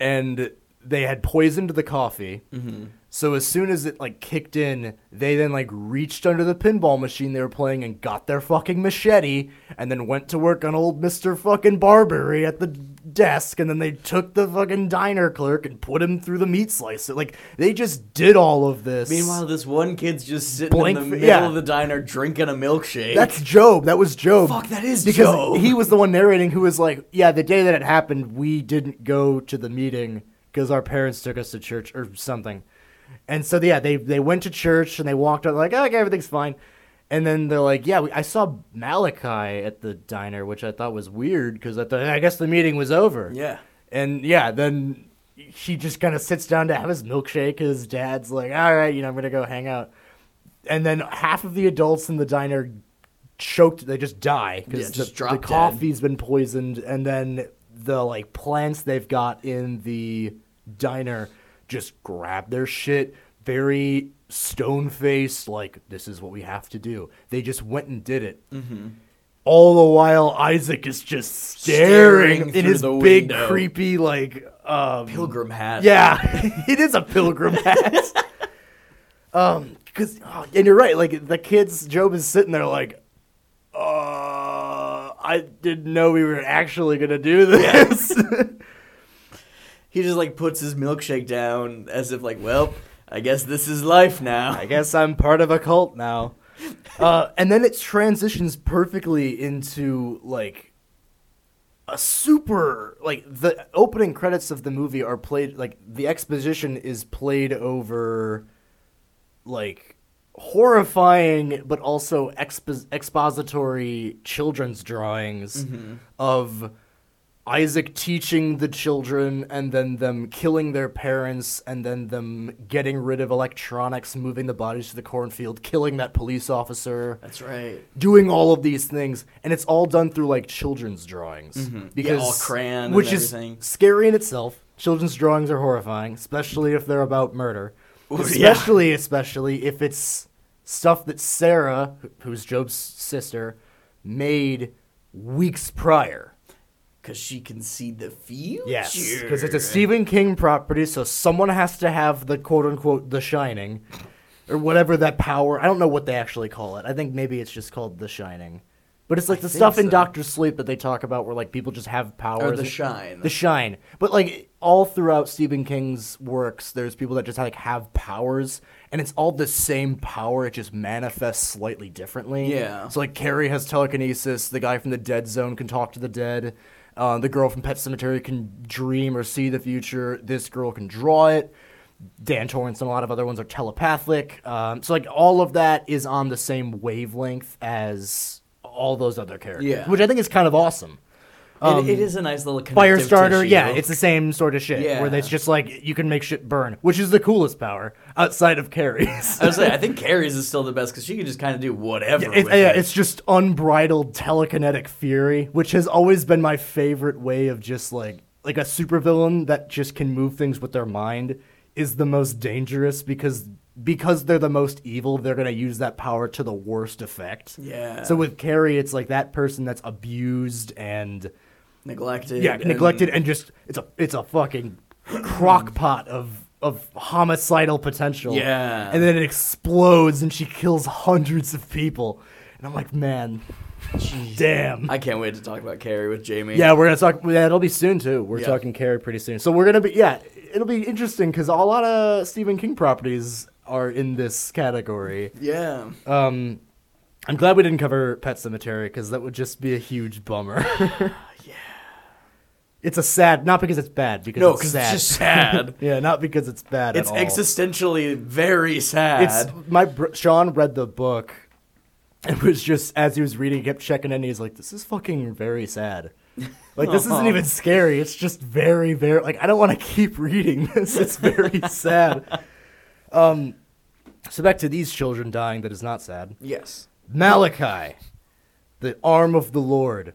and they had poisoned the coffee. Mm-hmm. So as soon as it like kicked in, they then like reached under the pinball machine they were playing and got their fucking machete, and then went to work on old Mister fucking Barbary at the desk, and then they took the fucking diner clerk and put him through the meat slicer. Like they just did all of this. Meanwhile, this one kid's just sitting Blank in the middle yeah. of the diner drinking a milkshake. That's Job. That was Job. Fuck, that is because Job. he was the one narrating who was like, "Yeah, the day that it happened, we didn't go to the meeting because our parents took us to church or something." And so yeah, they they went to church and they walked out like, oh, "Okay, everything's fine." And then they're like, "Yeah, we, I saw Malachi at the diner, which I thought was weird because I thought I guess the meeting was over." yeah. And yeah, then he just kind of sits down to have his milkshake. His dad's like, "All right, you know, I'm gonna go hang out." And then half of the adults in the diner choked. They just die because Yeah, the, the coffee's been poisoned, and then the like plants they've got in the diner just grab their shit very stone faced, like this is what we have to do. They just went and did it. Mm-hmm. All the while, Isaac is just staring, Staring in his big, window. creepy, like um, Pilgrim hat. Yeah, it is a pilgrim hat. um, because and you're right. Like the kids, Job is sitting there like, uh, I didn't know we were actually gonna do this. He just like puts his milkshake down as if like, well, I guess this is life now. I guess I'm part of a cult now. Uh, and then it transitions perfectly into like a super like the opening credits of the movie are played like the exposition is played over like horrifying but also expo- expository children's drawings of Isaac teaching the children and then them killing their parents and then them getting rid of electronics, moving the bodies to the cornfield, killing that police officer, That's right. doing all of these things, and it's all done through like children's drawings mm-hmm. Yeah, all crayon and which is scary in itself. Children's drawings are horrifying, especially if they're about murder. Ooh, yeah. Especially, especially if it's stuff that Sarah, who's Job's sister, made weeks prior. Because she can see the future. Yes, because it's a Stephen King property, so someone has to have the quote unquote The Shining, or whatever that power. I don't know what they actually call it. I think maybe it's just called The Shining. But it's like the stuff in. Doctor Sleep that they talk about, where like people just have powers. Or the shine. The Shine. But like all throughout Stephen King's works, there's people that just like have powers, and it's all the same power. It just manifests slightly differently. Yeah. So like Carrie has telekinesis. The guy from the Dead Zone can talk to the dead. Uh, the girl from Pet Sematary can dream or see the future. This girl can draw it. Dan Torrance and a lot of other ones are telepathic. Um, so like all of that is on the same wavelength as all those other characters, Yeah. which I think is kind of awesome. It- it um, is a nice little Firestarter, tissue. yeah, it's the same sort of shit. Yeah. Where it's just like you can make shit burn, which is the coolest power outside of Carrie's. I was like, I think Carrie's is still the best because she can just kind of do whatever. It- with yeah, it. it's just unbridled telekinetic fury, which has always been my favorite way of just like like a supervillain that just can move things with their mind is the most dangerous because because they're the most evil, they're gonna use that power to the worst effect. Yeah. So with Carrie, it's like that person that's abused and neglected. yeah, and- neglected and just it's a it's a fucking crock pot of of homicidal potential. Yeah. And then it explodes and she kills hundreds of people. And I'm like, man, damn. I can't wait to talk about Carrie with Jamie. yeah, we're gonna talk. Yeah, it'll be soon too. We're Yeah. talking Carrie pretty soon. So we're gonna be yeah. It'll be interesting because a lot of Stephen King properties are in this category. Yeah. Um, I'm glad we didn't cover Pet Sematary because that would just be a huge bummer. It's a sad, not because it's bad, because No, it's because sad. it's just sad. yeah, not because it's bad it's at all. existentially very sad. It's my br- Sean read the book. It was just as he was reading, he kept checking in. And he's like, "This is fucking very sad. Like this isn't even scary. It's just very, very like I don't want to keep reading this. It's very sad." Um, so back to these children dying. That is not sad. yes. Malachi, the arm of the Lord,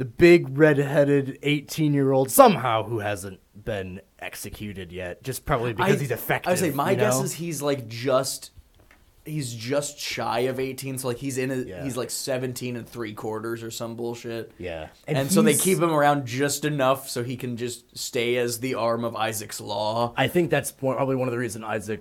the big red-headed eighteen-year-old somehow who hasn't been executed yet, just probably because I- he's effective. I would say my you guess is he's like just he's just shy of 18 so like he's in a, Yeah. he's like 17 and three quarters or some bullshit yeah, and, so they keep him around just enough so he can just stay as the arm of isaac's law I think that's probably one of the reasons Isaac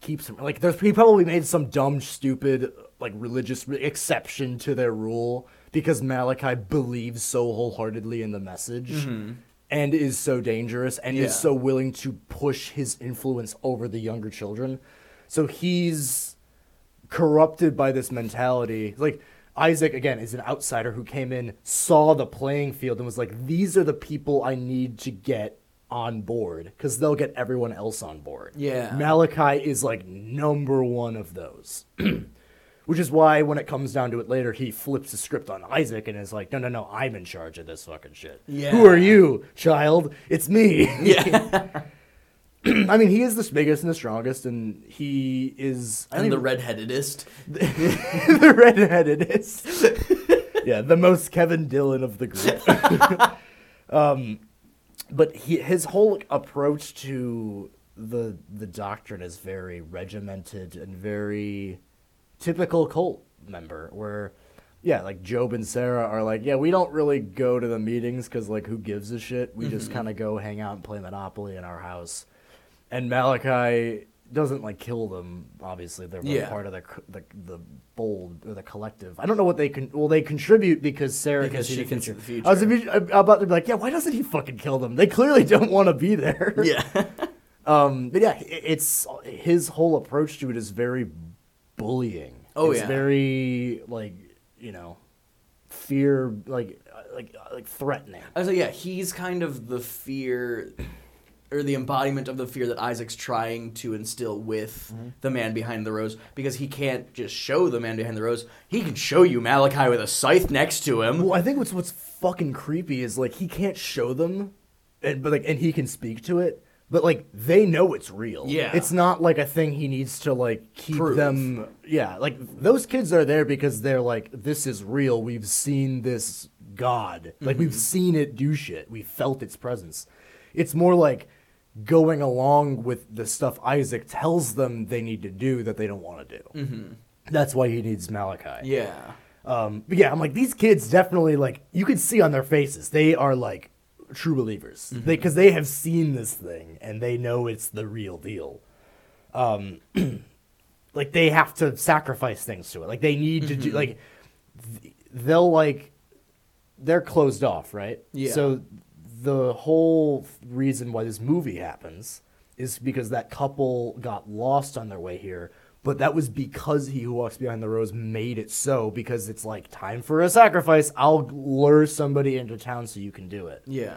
keeps him. Like, there's he probably made some dumb, stupid, like religious re- exception to their rule because Malachi believes so wholeheartedly in the message. Mm-hmm. And is so dangerous and Yeah. is so willing to push his influence over the younger children. So he's corrupted by this mentality. Like Isaac again is an outsider who came in, saw the playing field and was like these are the people I need to get on board cuz they'll get everyone else on board. Yeah. Malachi is like number 1 of those. Which is why when it comes down to it later he flips the script on Isaac and is like no no no I'm in charge of this fucking shit. Yeah. Who are you, child? It's me. yeah I mean, he is the biggest and the strongest, and he is I and the even- redheadedest the redheadedest. yeah, the most Kevin Dillon of the group. um, but he, his whole approach to the the doctrine is very regimented and very typical cult member where yeah like job and sarah are like yeah we don't really go to the meetings because like who gives a shit? We just kind of go hang out and play monopoly in our house. And malachi doesn't like kill them obviously. They're both Yeah. part of the, c- the the bold or the collective. I don't know what they can well they contribute because sarah Because can see she the future. i was imme- about to be like yeah why doesn't he fucking kill them? They clearly don't want to be there. Yeah. um, but yeah, i- it's his whole approach to it is very bullying. Oh, it's yeah. very like you know, fear like uh, like uh, like threatening. I was like, yeah, he's kind of the fear or the embodiment of the fear that Isaac's trying to instill with Mm-hmm. the man behind the rose because he can't just show the man behind the rose. He can show you Malachi with a scythe next to him. Well, I think what's what's fucking creepy is like he can't show them, and but like and he can speak to it. But like they know it's real. Yeah. It's not like a thing he needs to like keep Prove. them yeah, like those kids are there because they're like, this is real. We've seen this God. Like Mm-hmm. we've seen it do shit. We felt its presence. It's more like going along with the stuff Isaac tells them they need to do that they don't want to do. Mm-hmm. That's why he needs Malachi. Yeah. Um, but yeah, I'm like these kids definitely like you can see on their faces they are like true believers Mm-hmm. because they have seen this thing and they know it's the real deal. Um, like they have to sacrifice things to it. Like they need to do Mm-hmm. like th- they'll like they're closed off, right? Yeah. So the whole reason why this movie happens is because that couple got lost on their way here. But that was because he who walks behind the rose made it so because it's like time for a sacrifice. I'll lure somebody into town so you can do it Yeah.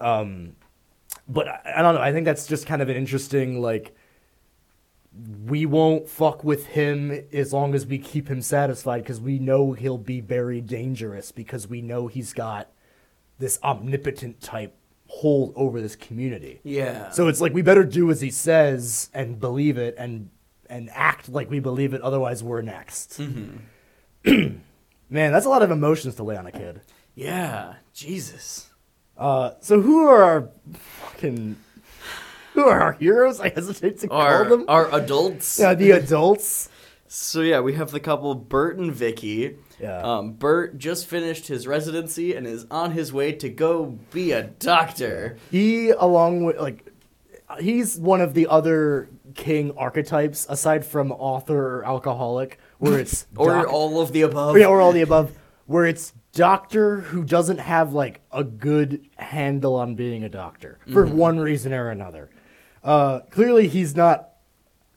Um, but I, I don't know. I think that's just kind of an interesting like. We won't fuck with him as long as we keep him satisfied because we know he'll be very dangerous because we know he's got this omnipotent type hold over this community. Yeah. So it's like we better do as he says and believe it and and act like we believe it. Otherwise, we're next. Mm-hmm. Man, that's a lot of emotions to lay on a kid. yeah. Jesus. Uh, so who are our fucking who are our heroes? I hesitate to call Our, them. our adults. yeah, the adults. So yeah, we have the couple Burt and Vicky. Yeah. Um, Burt just finished his residency and is on his way to go be a doctor. He, along with like, he's one of the other king archetypes aside from author or alcoholic, where it's Or doc- all of the above. yeah, or all the above, where it's doctor who doesn't have like a good handle on being a doctor for Mm-hmm. one reason or another. Uh, clearly, he's not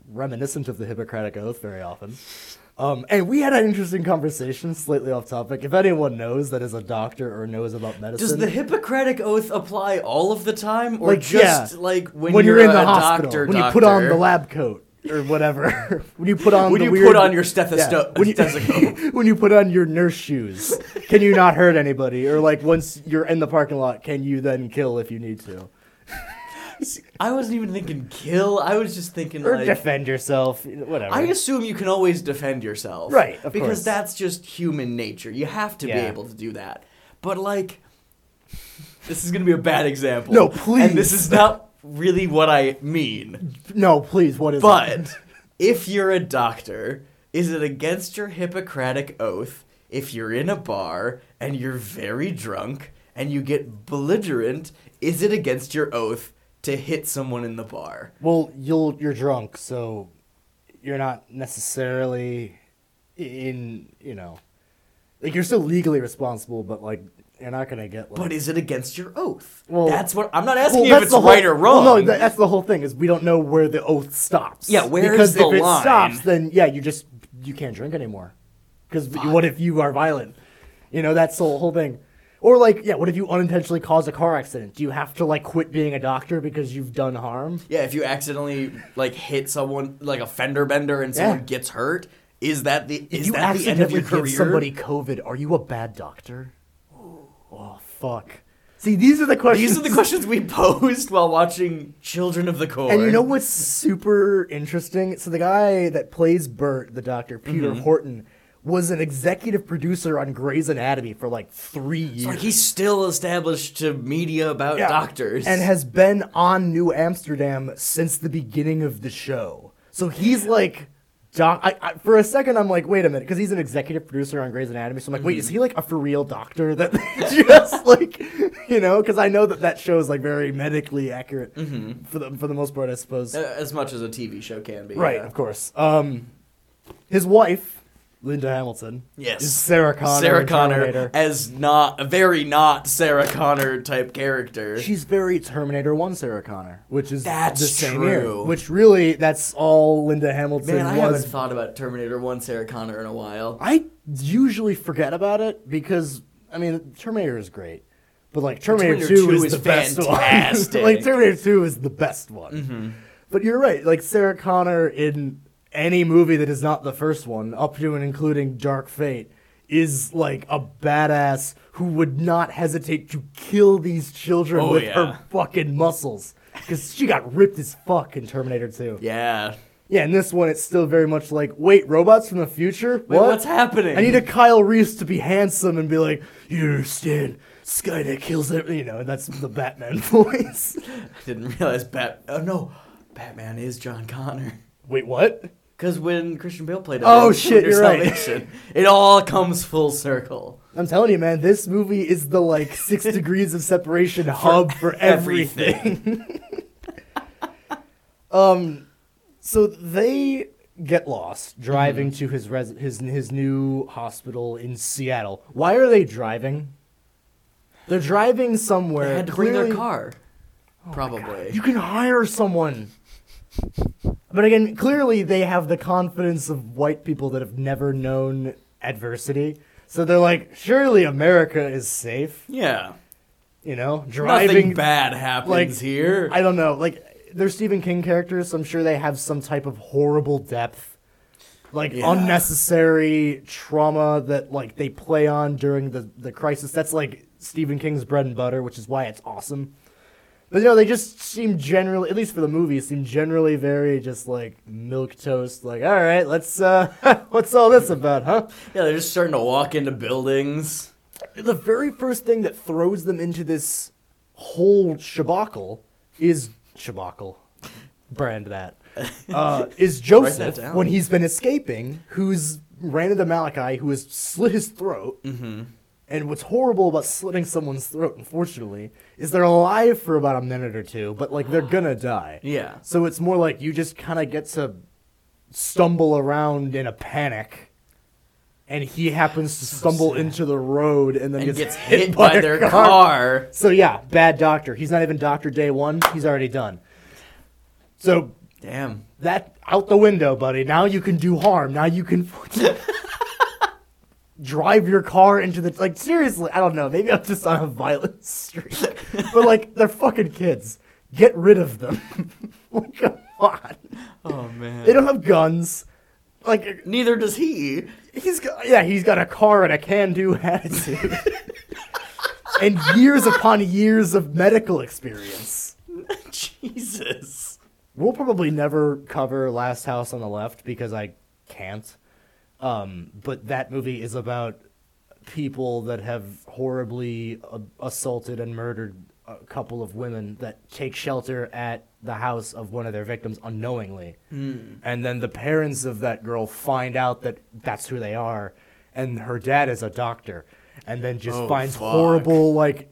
reminiscent of the Hippocratic Oath very often. Um, and we had an interesting conversation, slightly off topic. If anyone knows that is a doctor or knows about medicine, Does the Hippocratic Oath apply all of the time, or like just yeah, like when, when you're, you're, in a the hospital, doctor? when you put on the lab coat or whatever, when you put on When the you weird, put on your stethoscope- when you, stethoscope. when you put on your nurse shoes, can you not hurt anybody? Or like once you're in the parking lot, can you then kill if you need to, I wasn't even thinking kill. I was just thinking or like. defend yourself, whatever. I assume you can always defend yourself. Right, of because course. that's just human nature. You have to be able to do that. But like this is going to be a bad example. No, please. And this is not really what I mean. no, please, what is it? But if you're a doctor, is it against your Hippocratic oath if you're in a bar and you're very drunk and you get belligerent? Is it against your oath to hit someone in the bar? Well, you'll you're drunk, so you're not necessarily in you know, like you're still legally responsible, but like you're not gonna get like. But is it against your oath? Well- that's what I'm not asking Well, you if it's whole- right or wrong. Well, no, that's the whole thing is we don't know where the oath stops. Yeah, where because is the if it line? stops, then yeah, you just you can't drink anymore. Because what if you are violent? You know, that's the whole thing. Or like, yeah, what if you unintentionally cause a car accident? Do you have to like quit being a doctor because you've done harm? yeah, if you accidentally like hit someone like a fender bender and someone Yeah. gets hurt, is that the is you that the end of your career? give somebody COVID, are you a bad doctor? Oh fuck! See, these are the questions. These are the questions we posed while watching Children of the Corn. And you know what's super interesting? So the guy that plays Burt, the doctor, Peter Mm-hmm. Horton, was an executive producer on Grey's Anatomy for like three years. Like he's still established to media about Yeah. doctors. and has been on New Amsterdam since the beginning of the show. So he's like, doc. I, I, for a second, I'm like, wait a minute, because he's an executive producer on Grey's Anatomy. So I'm like, wait, is he like a for real doctor that just like, you know? Because I know that that show is like very medically accurate for the for the most part, I suppose. As much as a TV show can be. right, yeah. of course. Um, his wife, Linda Hamilton, Yes. is Sarah Connor. Sarah Connor as not a very not Sarah Connor type character. She's very Terminator One Sarah Connor, which is That's the same true. year. Which really, that's all Linda Hamilton Man, I haven't thought about Terminator One Sarah Connor in a while. I usually forget about it because I mean Terminator is great, but like Terminator, Terminator 2, 2 is, is the best one. like Terminator Two is the best one. Mm-hmm. But you're right. Like Sarah Connor in any movie that is not the first one, up to and including Dark Fate, is like a badass who would not hesitate to kill these children Oh, with yeah. her fucking muscles. Because she got ripped as fuck in Terminator 2. Yeah. Yeah, in this one, it's still very much like, wait, robots from the future? Wait, what? what's happening? I need a Kyle Reese to be handsome and be like, you understand, Skynet kills everything. You know, that's the Batman voice. I didn't realize Bat. Oh no, Batman is John Connor. wait, what? Because when Christian Bale played, Oh, Batman shit, you're right. It all comes full circle. I'm telling you, man, this movie is the like six degrees of separation hub for everything. um, so they get lost driving to his res- his his new hospital in Seattle. Why are they driving? They're driving somewhere. They had to bring their clearly- car. Probably. You can hire someone. But again, clearly they have the confidence of white people that have never known adversity. So they're like, surely America is safe. yeah. You know, Nothing driving. bad happens like here. I don't know. Like they're Stephen King characters. So I'm sure they have some type of horrible depth, like Yeah. unnecessary trauma that like they play on during the the crisis. That's like Stephen King's bread and butter, which is why it's awesome. But you know, they just seem generally, at least for the movie, seem generally very just like milk toast. Like, all right, let's. uh What's all this about, huh? yeah, they're just starting to walk into buildings. the very first thing that throws them into this whole shabacle is shabacle. Brand that. Uh, is Joseph when he's been escaping, who's ran into Malachi, who has slit his throat. Mm-hmm. And what's horrible about slitting someone's throat, unfortunately, is they're alive for about a minute or two, but like they're gonna die. Yeah. So it's more like you just kind of get to stumble around in a panic, and he happens to stumble sad. into the road and then And gets, gets hit by, by a their car. So yeah, bad doctor. He's not even doctor day one. He's already done. So Damn. that out the window, buddy. Now you can do harm. Now you can drive your car into the like seriously. I don't know. Maybe I'm just on a violent streak, but like they're fucking kids. Get rid of them. like, come on. Oh man. They don't have guns. Like Neither does he. he's got yeah, he's got a car and a can-do attitude. and years upon years of medical experience. Jesus. We'll probably never cover Last House on the Left because I can't. Um, but that movie is about people that have horribly uh, assaulted and murdered a couple of women that take shelter at the house of one of their victims unknowingly. And then the parents of that girl find out that that's who they are, and her dad is a doctor, and then just Oh, finds fuck. horrible, like,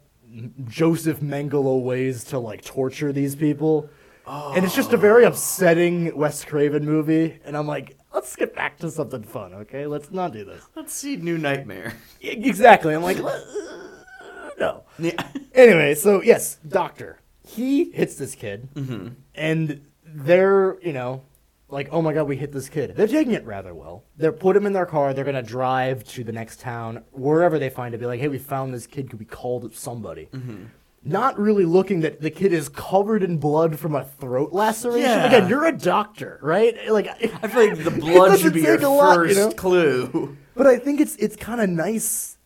Joseph Mengele ways to, like, torture these people. And it's just a very upsetting Wes Craven movie. And I'm like, let's get back to something fun, okay? Let's not do this. Let's see New Nightmare. Exactly. I'm like, "Uh, no. Yeah. Anyway, so yes, Doctor. He hits this kid. And they're, you know, like, oh my god, we hit this kid. They're taking it rather well. They're put him in their car. They're going to drive to the next town, wherever they find it, be like, hey, we found this kid. Could we call somebody? Not really looking that the kid is covered in blood from a throat laceration. Yeah. Again, you're a doctor, right? Like, I feel like the blood should be your a lot, you first know? clue. But I think it's it's kind of nice,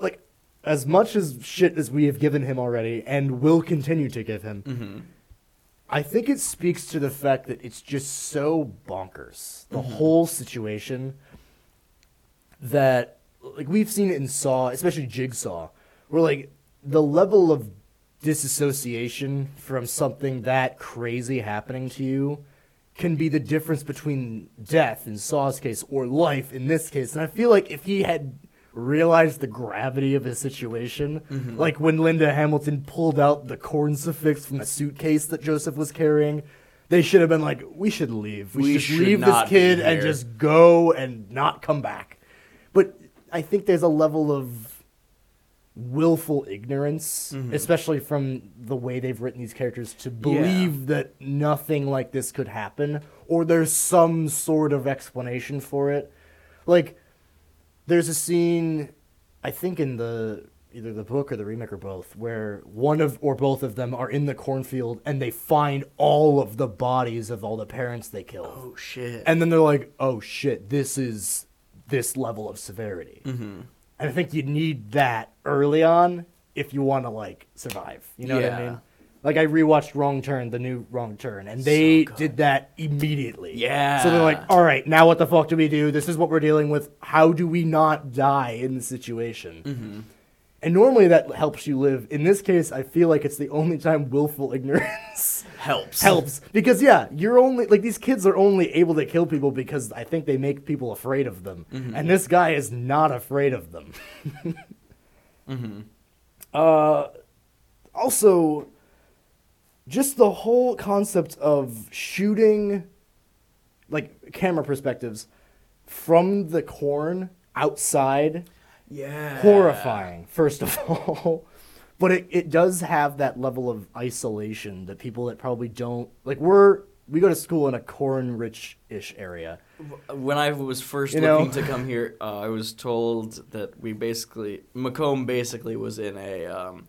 like as much as shit as we have given him already and will continue to give him. Mm-hmm. I think it speaks to the fact that it's just so bonkers the mm-hmm. whole situation. that like we've seen it in Saw, especially Jigsaw, where like the level of disassociation from something that crazy happening to you can be the difference between death in Saw's case or life in this case. And I feel like if he had realized the gravity of his situation, like when Linda Hamilton pulled out the corncifix from the suitcase that Joseph was carrying, they should have been like, "We should leave. We, We should leave this kid and just go and not come back." But I think there's a level of willful ignorance, Mm-hmm. especially from the way they've written these characters, to believe that nothing like this could happen, or there's some sort of explanation for it. Like, there's a scene, I think in the either the book or the remake or both, where one of or both of them are in the cornfield and they find all of the bodies of all the parents they killed. Oh shit. And then they're like, "Oh shit, this is this level of severity." Mm-hmm. And I think you need that early on if you want to like survive. You know what I Yeah. mean? Like I rewatched Wrong Turn, the new Wrong Turn, and they did that immediately. Yeah. So they're like, "All right, now what the fuck do we do? This is what we're dealing with. How do we not die in the situation?" Mm-hmm. Mm-hmm. And normally that helps you live. In this case, I feel like it's the only time willful ignorance helps. helps because yeah you're only like these kids are only able to kill people because i think they make people afraid of them and this guy is not afraid of them uh also just the whole concept of shooting like camera perspectives from the corn outside Yeah. horrifying first of all but it, it does have that level of isolation that people that probably don't like we're we go to school in a corn rich ish area When I was first You know? looking to come here, uh, I was told that we basically Macomb basically was in a um,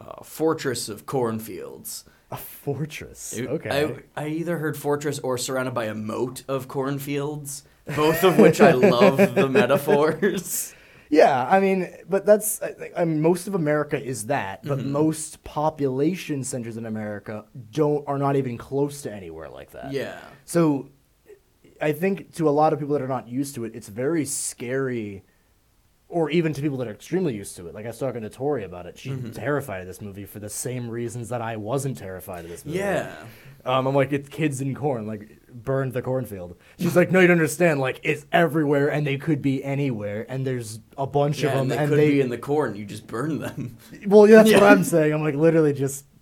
uh, fortress of cornfields. a fortress It- okay I, I either heard fortress or surrounded by a moat of cornfields, both of which I love the metaphors. Yeah i mean but that's I, I mean, most of america is that but Mm-hmm. most population centers in america don't are not even close to anywhere like that Yeah. So I think to a lot of people that are not used to it, it's very scary. Or even to people that are extremely used to it. Like I was talking to Tori about it. She's Mm-hmm. terrified of this movie for the same reasons that I wasn't terrified of this movie. Yeah. Um, I'm like, it's kids in corn, like burned the cornfield. She's like, no, you don't understand. Like it's everywhere, and they could be anywhere, and there's a bunch Yeah, of and them, they and could they. be in the corn. You just burn them. well, yeah, that's what I'm saying. I'm like, literally just.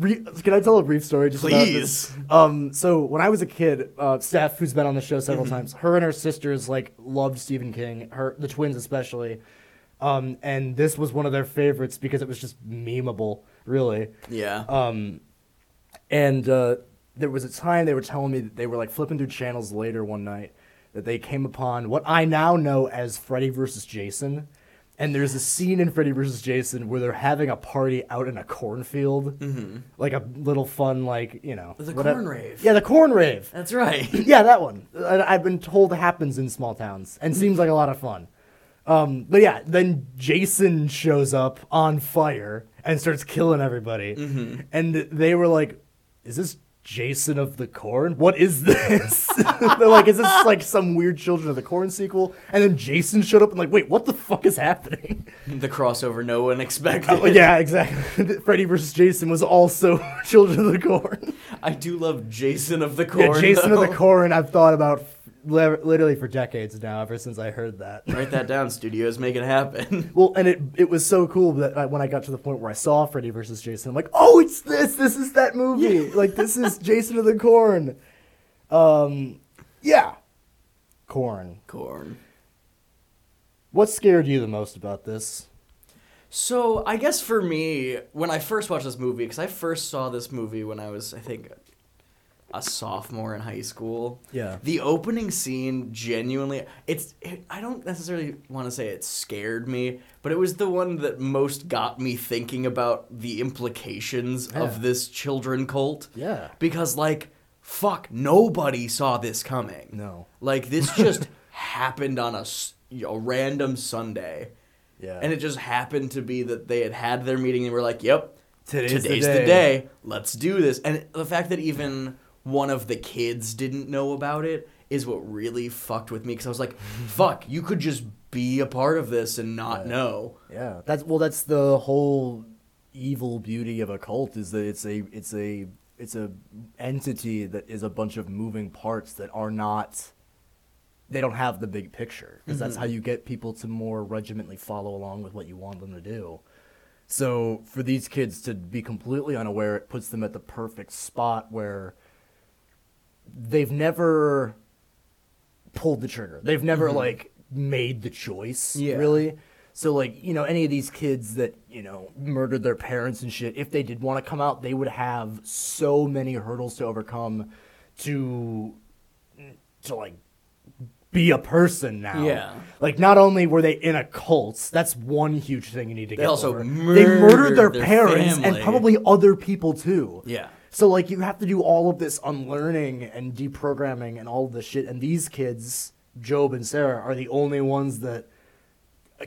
Can I tell a brief story? Just about this? Please. Um, so when I was a kid, uh, Steph, who's been on the show several Mm-hmm. times, her and her sisters like loved Stephen King. Her, the twins especially, um, and this was one of their favorites because it was just memeable, really. Yeah. Um, and uh, there was a time they were telling me that they were like flipping through channels later one night that they came upon what I now know as Freddy versus Jason. And there's a scene in Freddy vs. Jason where they're having a party out in a cornfield, like a little fun, like you know, Mm-hmm. The whatever- corn rave. Yeah, the corn rave. That's right. yeah, that one. I've been told happens in small towns and seems like a lot of fun. Um, but yeah, then Jason shows up on fire and starts killing everybody. Mm-hmm. And they were like, "Is this Jason of the Corn? What is this?" They're like, "Is this like some weird Children of the Corn sequel?" And then Jason showed up and like, "Wait, what the fuck is happening?" the crossover no one expected. Oh, yeah, exactly. Freddy versus Jason was also Children of the Corn. I do love Jason of the Corn. yeah, Jason though. of the Corn. I've thought about literally for decades now, ever since I heard that. Write that down, studios. Make it happen. Well, and it it was so cool that I, when I got to the point where I saw Freddy versus Jason, I'm like, oh, it's this. This is that movie. Like this is Jason of the Corn. Um, yeah, Corn. Corn. What scared you the most about this? So I guess for me, when I first watched this movie, because I first saw this movie when I was, I think, a sophomore in high school. Yeah. The opening scene genuinely, it's. It, I don't necessarily want to say it scared me, but it was the one that most got me thinking about the implications Yeah. of this children cult. Yeah. Because like, fuck, nobody saw this coming. No. Like this just happened on a, a random Sunday. Yeah. And it just happened to be that they had had their meeting and were like, "Yep, Today's today's, the the, day." day. Let's do this." And the fact that even one of the kids didn't know about it is what really fucked with me because I was like, fuck, you could just be a part of this and not know. Yeah, that's well. That's the whole evil beauty of a cult is that it's a it's a it's a entity that is a bunch of moving parts that are not. They don't have the big picture because that's mm-hmm. how you get people to more regimentally follow along with what you want them to do. So for these kids to be completely unaware, it puts them at the perfect spot where they've never pulled the trigger. They've never mm-hmm. like made the choice, Yeah. really. So like, you know, any of these kids that, you know, murdered their parents and shit, if they did want to come out, they would have so many hurdles to overcome to to like be a person now. Yeah. Like not only were they in a cult, that's one huge thing you need to They get also over. they murdered their, murdered their parents and probably other people too. Yeah. So like you have to do all of this unlearning and deprogramming and all of this shit and these kids, Job and Sarah, are the only ones that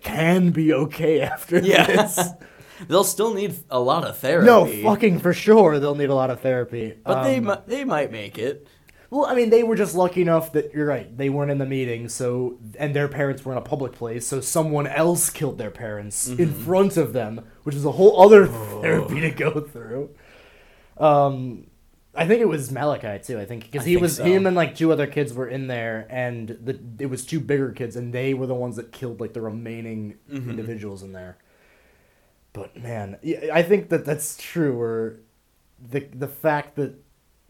can be okay after Yeah. this. They'll still need a lot of therapy. no, fucking for sure they'll need a lot of therapy. But they Um, mi- they might make it. Well, I mean, they were just lucky enough that you're right. They weren't in the meeting, so and their parents were in a public place, so someone else killed their parents in Mm-hmm. front of them, which is a whole other Oh. therapy to go through. Um, I think it was Malachi too. I think because he think was so. him and like two other kids were in there, and the it was two bigger kids, and they were the ones that killed like the remaining Mm-hmm. individuals in there. But man, yeah, I think that that's true. Where the the fact that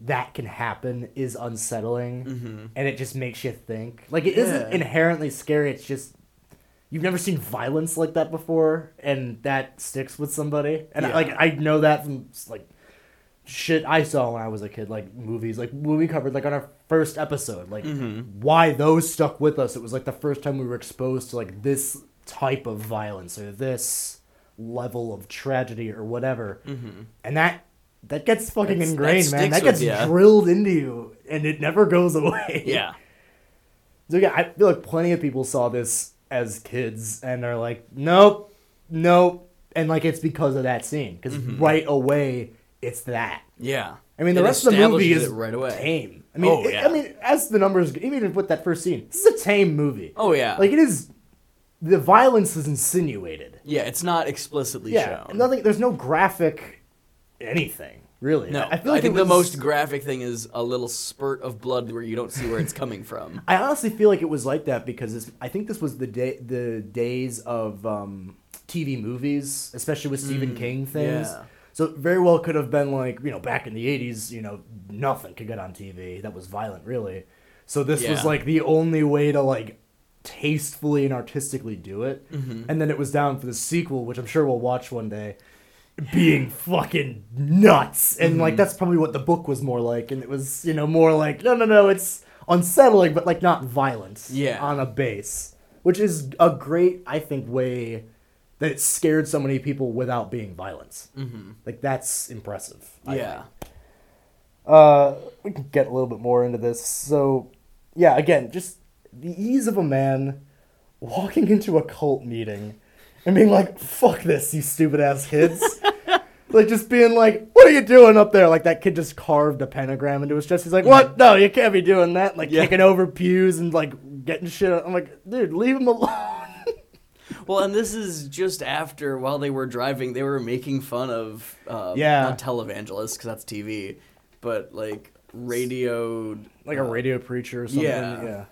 that can happen is unsettling, and it just makes you think. Like it Mm-hmm. Yeah. not inherently scary. It's just you've never seen violence like that before, and that sticks with somebody. And I, like I know that from like shit I saw when I was a kid, like movies, like when we covered like on our first episode, like Mm-hmm. why those stuck with us. It was like the first time we were exposed to like this type of violence or this level of tragedy or whatever, and that that gets fucking That's- that ingrained, man. sticks That gets with drilled into you, and it never goes away. Yeah. So yeah, I feel like plenty of people saw this as kids and are like, nope, nope, and like it's because of that scene because right away it's that. Yeah. I mean, the It rest of the movie is right away. tame. I mean, Oh, it- I mean, as the numbers, even with that first scene, this is a tame movie. Oh yeah. Like it is, the violence is insinuated. yeah, it's not explicitly Yeah, shown. nothing. There's no graphic anything really. No, I feel like think it the most graphic thing is a little spurt of blood where you don't see where it's coming from. I honestly feel like it was like that because this, I think this was the day, the days of um, TV movies, especially with Stephen King things. Mm, yeah. So it very well could have been like you know back in the '80s, you know nothing could get on TV that was violent really. So this was like the only way to like tastefully and artistically do it, Mm-hmm. and then it was down for the sequel, which I'm sure we'll watch one day. Being fucking nuts, and Mm-hmm. like that's probably what the book was more like, and it was you know more like no no no it's unsettling but like not violent Yeah. on a base, which is a great I think way that it scared so many people without being violence. hmm Like that's impressive. I Yeah. uh, we can get a little bit more into this. So, yeah, again, just the ease of a man walking into a cult meeting and being like, "Fuck this, you stupid ass kids." like just being like, "What are you doing up there?" Like that kid just carved a pentagram into his chest. He's like, "What? No, you can't be doing that." Like Yeah. kicking over pews and like getting shit. I'm like, dude, leave him alone. Well, and this is just after while they were driving, they were making fun of uh, Yeah. not televangelists because that's TV, but like radio. like a radio preacher or something. yeah. yeah.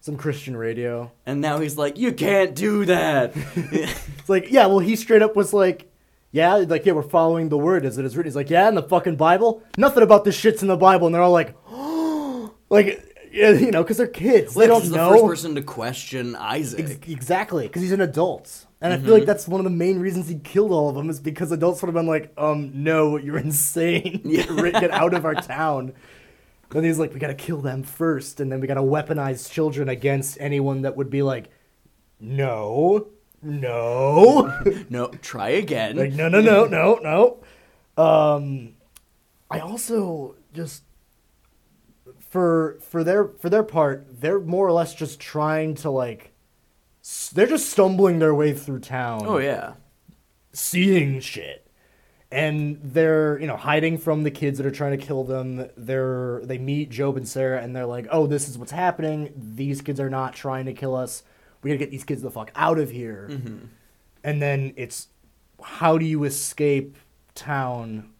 Some Christian radio. And now he's like, "You can't do that." It's like, yeah, well, he straight up was like, yeah, like, yeah, we're following the word as it is written. He's like, yeah, in the fucking Bible, nothing about this shit's in the Bible, and they're all like, like, yeah, you know, because they're kids, they don't he's the know first person to question Isaac. Ex- exactly because he's an adult, and I feel Mm-hmm. like that's one of the main reasons he killed all of them is because adults would have been like, um, no, you're insane, Yeah. Get out of our town. Then he's like, we gotta kill them first, and then we gotta weaponize children against anyone that would be like, no, no. no, try again. Like no no no no no. Um, I also just for for their for their part, they're more or less just trying to like. They're just stumbling their way through town, oh yeah. seeing shit, and they're you know hiding from the kids that are trying to kill them. They're they meet Job and Sarah, and they're like, "Oh, this is what's happening. These kids are not trying to kill us. We gotta get these kids the fuck out of here." Mm-hmm. And then it's how do you escape town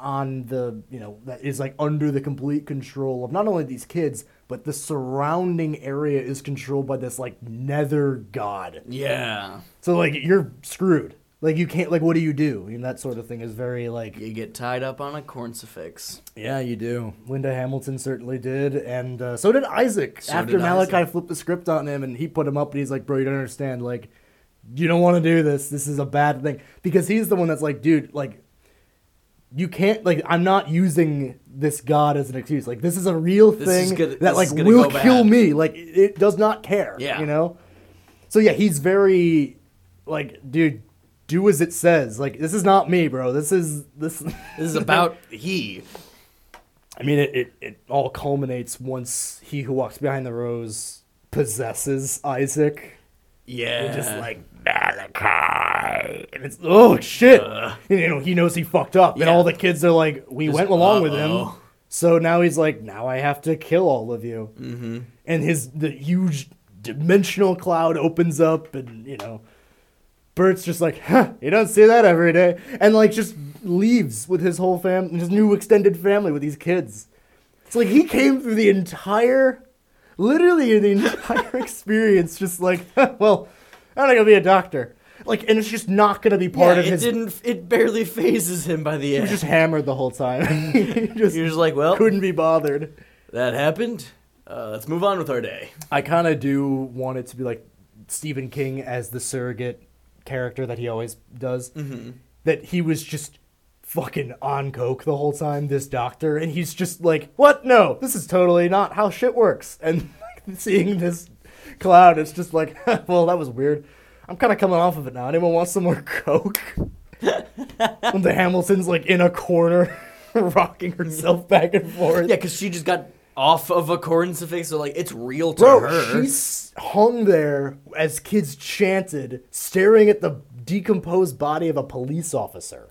on the you know that is like under the complete control of not only these kids but the surrounding area is controlled by this like nether god Yeah. so like you're screwed like you can't like what do you do and that sort of thing is very like You get tied up on a corncifix. yeah you do linda hamilton certainly did and uh, so did isaac So after did malachi Isaac. flipped the script on him and he put him up and he's like bro you don't understand like you don't want to do this this is a bad thing because he's the one that's like dude like you can't like i'm not using this god as an excuse like this is a real This is thing gonna- that this like is gonna will go kill bad. me like it, it does not care Yeah. you know so yeah he's very like dude do as it says like this is not me bro this is this This is about he. I mean, it, it, it all culminates once he who walks behind the rose possesses Isaac. Yeah. Just like Malachi, and it's oh shit. And, you know, he knows he fucked up, and Yeah. all the kids are like, "We Just, went along with him." So now he's like, "Now I have to kill all of you." Mm-hmm. And his the huge dimensional cloud opens up, and you know, Burt's just like, huh, you don't see that every day. And like just leaves with his whole family, his new extended family with these kids. It's like he came through the entire, literally the entire experience, just like, well, I'm not gonna be a doctor. Like, and it's just not gonna be part yeah, of it his. didn't. It barely phases him by the end. He was just hammered the whole time. he just You're just like, well, couldn't be bothered. that happened. Uh, let's move on with our day. I kind of do want it to be like Stephen King as the surrogate character that he always does. Mm-hmm. That he was just fucking on coke the whole time, this doctor, and he's just like, "What? No, this is totally not how shit works." And seeing this cloud, it's just like, "Well, that was weird." I'm kind of coming off of it now. Anyone want some more coke? when the Hamilton's like in a corner, rocking herself back and forth. Yeah, because she just got off of a corncifix, so like it's real to Bro, her. she's hung there as kids chanted, staring at the decomposed body of a police officer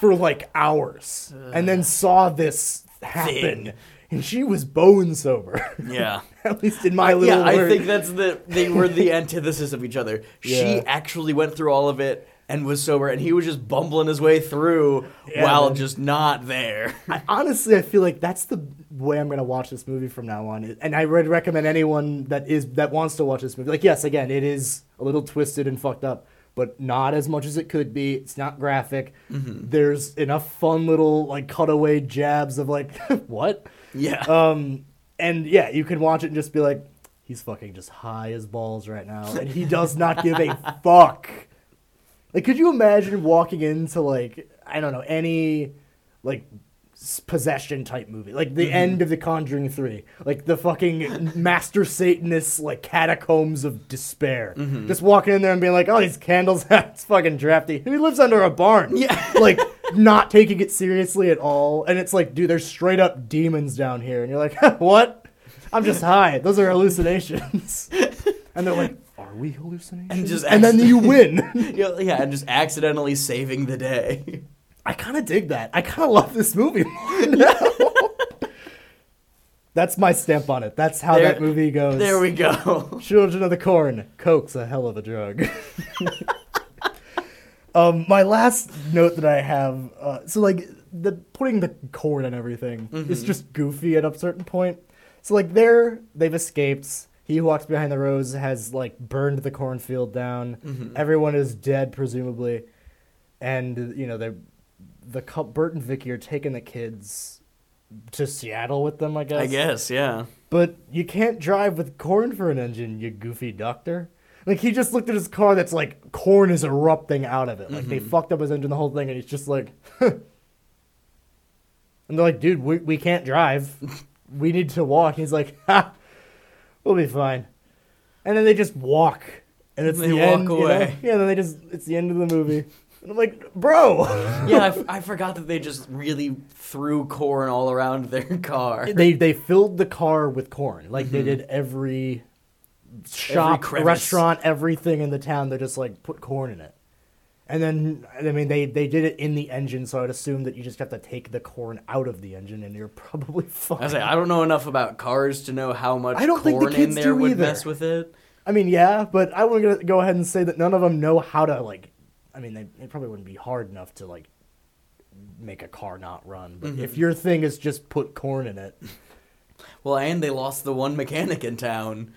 for like hours, and then saw this happen. Thing. And she was bone sober. Yeah. At least in my little yeah, I think that's the they were the antithesis of each other. She actually went through all of it and was sober, and he was just bumbling his way through Yeah, while man. just not there. I, honestly, I feel like that's the way I'm gonna watch this movie from now on. And I would recommend anyone that is that wants to watch this movie. Like, yes, again, it is a little twisted and fucked up, but not as much as it could be. It's not graphic. Mm-hmm. There's enough fun little like cutaway jabs of like, what? Yeah. Um, and yeah, you can watch it and just be like, he's fucking just high as balls right now, and he does not give a fuck. Like, could you imagine walking into like I don't know any like possession type movie, like the end of The Conjuring Three, like the fucking Master Satanist like catacombs of despair, just walking in there and being like, oh, these candles, it's fucking drafty. He lives under a barn, Yeah. like not taking it seriously at all, and it's like, dude, there's straight up demons down here, and you're like, what? I'm just high. Those are hallucinations. and they're like, are we hallucinations? And just and then you win. yeah, yeah, and just accidentally saving the day. I kind of dig that. I kind of love this movie. That's my stamp on it. That's how There- that movie goes. There we go. Children of the Corn. Coke's a hell of a drug. Um, my last note that I have, uh, so like the putting the corn and everything is just goofy at a certain point. So like they're they've escaped. He who walks behind the rose has like burned the cornfield down. Everyone is dead presumably, and you know they, the Burt and Vicky are taking the kids to Seattle with them. I guess. I guess, yeah. But you can't drive with corn for an engine, you goofy doctor. Like he just looked at his car that's like corn is erupting out of it. Like they mm-hmm. fucked up his engine, the whole thing, and he's just like, and they're like, dude, we we can't drive. we need to walk. He's like, ha, we'll be fine. And then they just walk, and it's They the walk end. you know? away. Yeah, then they just it's the end of the movie. And I'm like, bro. Yeah, I, f- I forgot that they just really threw corn all around their car. they they filled the car with corn. Like they mm-hmm. did every shop, crevice. restaurant, everything in the town. They're just like put corn in it, And then, I mean, they, they did it in the engine, so I'd assume that you just have to take the corn out of the engine, and you're probably fine. I was like, I don't know enough about cars to know how much I don't think the corn in kids there do would either. mess with it. I mean, yeah, but I want to go ahead and say that none of them know how to like. I mean, they, they probably wouldn't be hard enough to like make a car not run. But mm-hmm. if your thing is just put corn in it, Well, and they lost the one mechanic in town.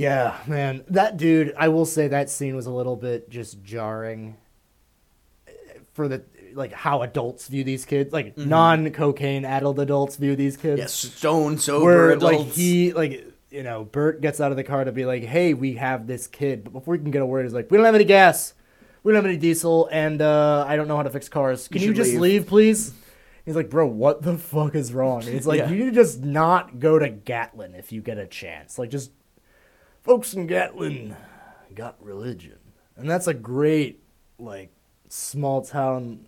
Yeah, man, that dude. I will say that scene was a little bit just jarring eh, for the like how adults view these kids, like non-cocaine adult adults view these kids. Yes, stone sober where adults. like he like you know Burt gets out of the car to be like, "Hey, we have this kid," but before he can get a word, he's like, "We don't have any gas, we don't have any diesel, and uh, I don't know how to fix cars. Can You you, just leave." leave. please?" He's like, "Bro, what the fuck is wrong?" He's like, Yeah. "You need to just not go to Gatlin if you get a chance. Like, just folks in Gatlin got religion, and that's a great like small town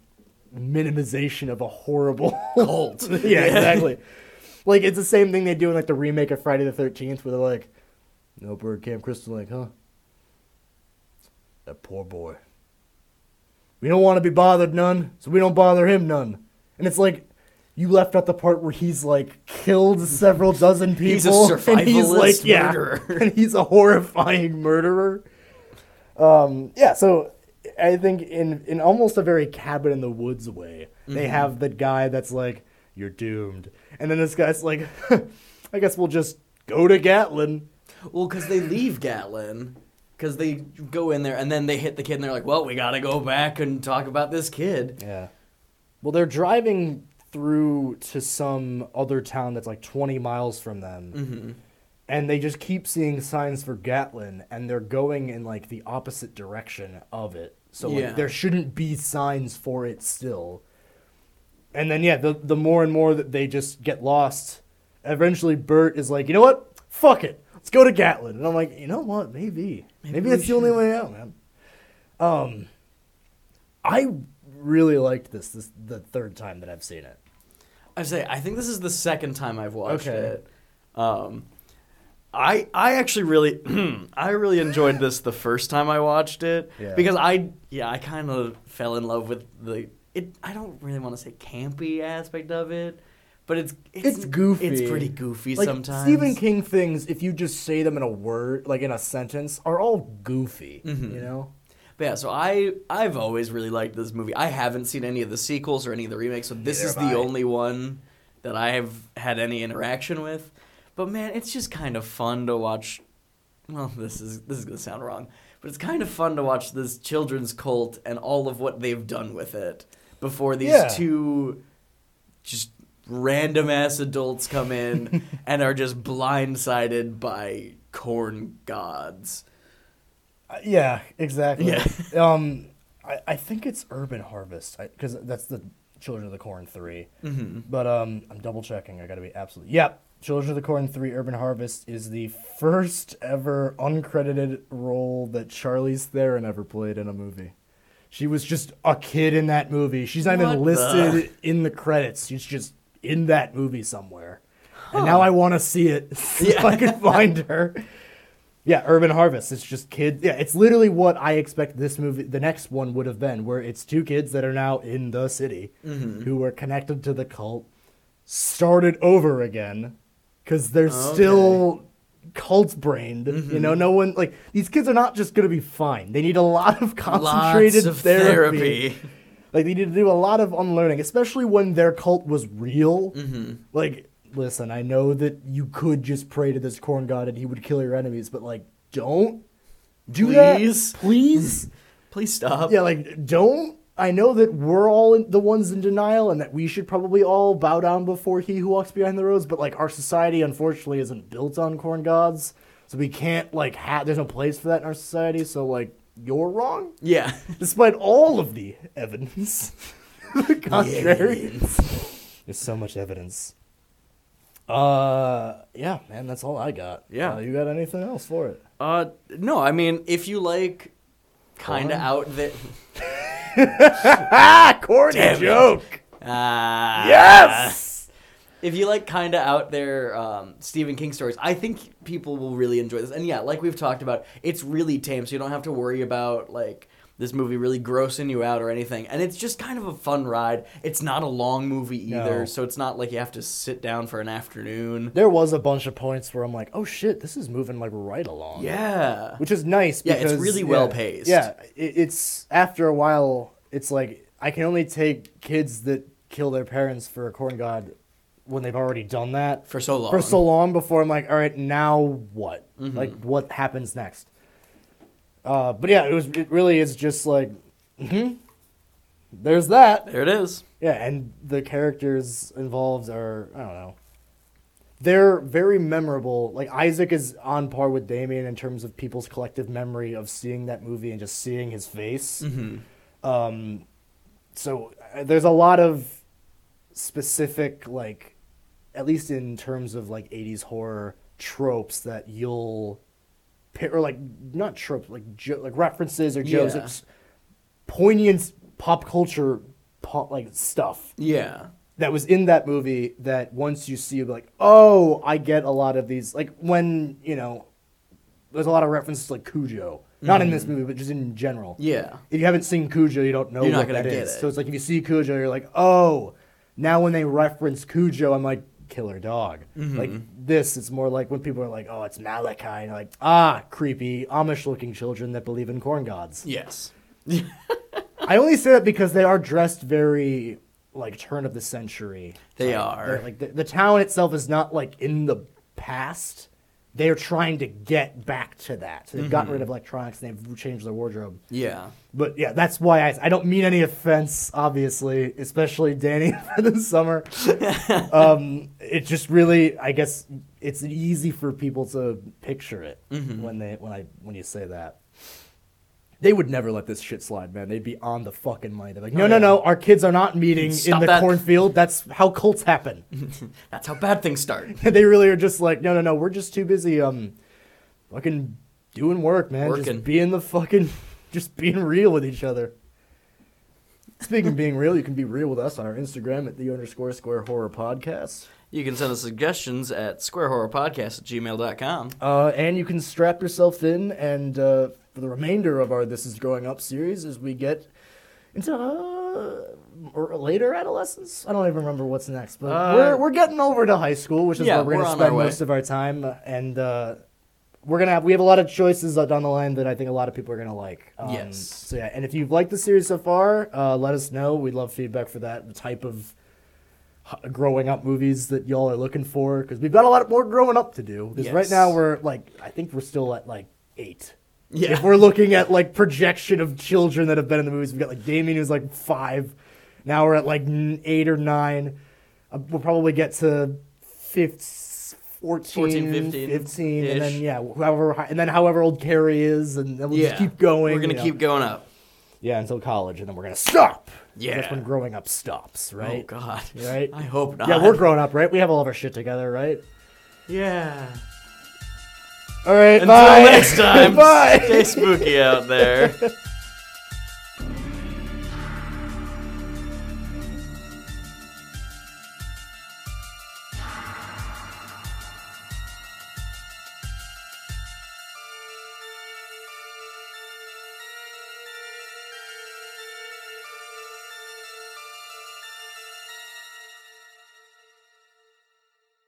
minimization of a horrible Cult. yeah, Yeah. exactly. Like it's the same thing they do in like the remake of Friday the Thirteenth, where they're like, "No bird Camp Crystal Lake, huh? That poor boy. We don't want to be bothered none, so we don't bother him none." And it's like. You left out the part where he's like killed several dozen people. He's a and he's survivalist like, yeah, murderer. and he's a horrifying murderer. Um, yeah, so I think in in almost a very cabin in the woods way, they have the guy that's like, "You're doomed," and then this guy's like, "I guess we'll just go to Gatlin." Well, because they leave Gatlin. Because they go in there and then they hit the kid and they're like, well, we gotta go back and talk about this kid. Yeah. Well, they're driving through to some other town that's like 20 miles from them. Mm-hmm. And they just keep seeing signs for Gatlin, and they're going in like the opposite direction of it. So like, Yeah. there shouldn't be signs for it still. And then yeah, the the more and more that they just get lost, eventually Burt is like, you know what? Fuck it, let's go to Gatlin. And I'm like, you know what? Maybe, maybe, Maybe that's the only way out, man. Um, I really liked this this the third time that I've seen it. I say I think this is the second time I've watched Okay. it. Um, I I actually really I really enjoyed this the first time I watched it Yeah. because I yeah I kind of fell in love with the it I don't really want to say campy aspect of it, but it's it's, It's goofy. It's pretty goofy Like sometimes. Stephen King things, if you just say them in a word, like in a sentence, are all goofy. Mhm. You know? But yeah, so I I've always really liked this movie. I haven't seen any of the sequels or any of the remakes, so this Neither is the I. only one that I have had any interaction with. But man, it's just kind of fun to watch. Well, this is this is gonna sound wrong, but it's kind of fun to watch this children's cult and all of what they've done with it before these Yeah. two just random ass adults come in and are just blindsided by corn gods. Yeah, exactly. Yeah. um, I, I think it's Urban Harvest because that's the Children of the Corn three. hmm But um, I'm double checking. I got to be absolutely. Yep. Children of the Corn 3 Urban Harvest is the first ever uncredited role that Charlize Theron ever played in a movie. She was just a kid in that movie. She's not What even the- listed in the credits. She's just in that movie somewhere. And now I want to see it so Yeah. I can find her. Yeah, Urban Harvest. It's just kids. Yeah, it's literally what I expect this movie, the next one would have been, where it's two kids that are now in the city Mm-hmm. who were connected to the cult, started over again, because they're Okay. still cult brained. You Mm-hmm. know, no one like these kids are not just gonna be fine. They need a lot of concentrated of therapy. therapy. Like they need to do a lot of unlearning, especially when their cult was real. Mm-hmm. Like, listen, I know that you could just pray to this corn god and he would kill your enemies, but like, don't do Please? that, please. Please stop. yeah, like, don't. I know that we're all in, the ones in denial, and that we should probably all bow down before he who walks behind the rows, But like, our society unfortunately isn't built on corn gods, so we can't like have. There's no place for that in our society. So like, you're wrong, Yeah. despite all of the evidence. the contrary. There's so much evidence. Uh, yeah, man, that's all I got. Yeah. Uh, you got anything else for it? Uh, no, I mean, if you like kind of out there. Ah, corny Damn joke. Ah. Yes. If you like kind of out there um, Stephen King stories, I think people will really enjoy this. And yeah, like we've talked about, it's really tame, so you don't have to worry about like this movie really grossing you out or anything. And it's just kind of a fun ride. It's not a long movie either, No. so it's not like you have to sit down for an afternoon. There was a bunch of points where I'm like, oh shit, this is moving like right along. Yeah. which is nice. Yeah, it's really yeah, well-paced. Yeah, it, it's after a while, it's like I can only take kids that kill their parents for a corn god when they've already done that For so long. for so long before I'm like, all right, now what? Mm-hmm. Like, what happens next? Uh, but yeah, it was. It really is just like, hmm there's that. There it is. Yeah, and the characters involved are I don't know. They're very memorable. Like Isaac is on par with Damien in terms of people's collective memory of seeing that movie and just seeing his face. Um, so uh, there's a lot of specific like, at least in terms of like '80s horror tropes that you'll, or like not tropes like jo- like references or jokes, Yeah. it's poignant pop culture pop, like stuff Yeah. that was in that movie that once you see you'll be like oh i get a lot of these like when you know there's a lot of references to like cujo not in this mm-hmm. movie but just in general Yeah. if you haven't seen cujo you don't know You're not what gonna that get is it. so it's like if you see cujo you're like oh now when they reference cujo i'm like killer dog Mm-hmm. like this it's more like when people are like oh it's malachi and you're like ah creepy amish looking children that believe in corn gods Yes. I only say that because they are dressed very like turn of the century. They Like, are. Like the, the town itself is not like in the past. They're trying to get back to that. So they've gotten Mm-hmm. rid of electronics and they've changed their wardrobe. Yeah. But yeah, that's why I, I don't mean any offense, obviously, especially Danny for the summer. um, it just really, I guess, it's easy for people to picture it Mm-hmm. when they when I when you say that. They would never let this shit slide, man. They'd be on the fucking money. They're like, no, Oh, no, yeah. no. Our kids are not meeting Stop in the that. cornfield. That's how cults happen. That's how bad things start. they really are just like, no, no, no. We're just too busy, um, fucking doing work, man. Working. Just being the fucking, just being real with each other. Speaking of being real, you can be real with us on our Instagram at the underscore square horror podcast. You can send us suggestions at squarehorrorpodcast at gmail.com. Uh, and you can strap yourself in, and uh, for the remainder of our This Is Growing Up series, as we get into uh, or later adolescence. I don't even remember what's next, but Uh, we're, we're getting over to high school, which is yeah, where we're we're going to spend most of our time. And uh, we're gonna have we have a lot of choices down the line that I think a lot of people are gonna like. Um, Yes. So yeah, and if you've liked the series so far, uh, let us know. We'd love feedback for that. The type of growing up movies that y'all are looking for because we've got a lot more growing up to do. Because right now we're like I think we're still at like eight. Yeah. If we're looking at like projection of children that have been in the movies, we've got like Damien who's like five. Now we're at like eight or nine. Uh, we'll probably get to 15, 14, 14, 15, 15 and then yeah, however, and then however old Carrie is, and then we'll yeah. just keep going. We're you to know. keep going up. yeah until college, and then we're gonna stop. Yeah. that's when growing up stops, right? Oh, God. Right? I hope not. Yeah, we're grown up, right? We have all of our shit together, right? Yeah. All right, Until bye. next time. bye. Stay spooky out there.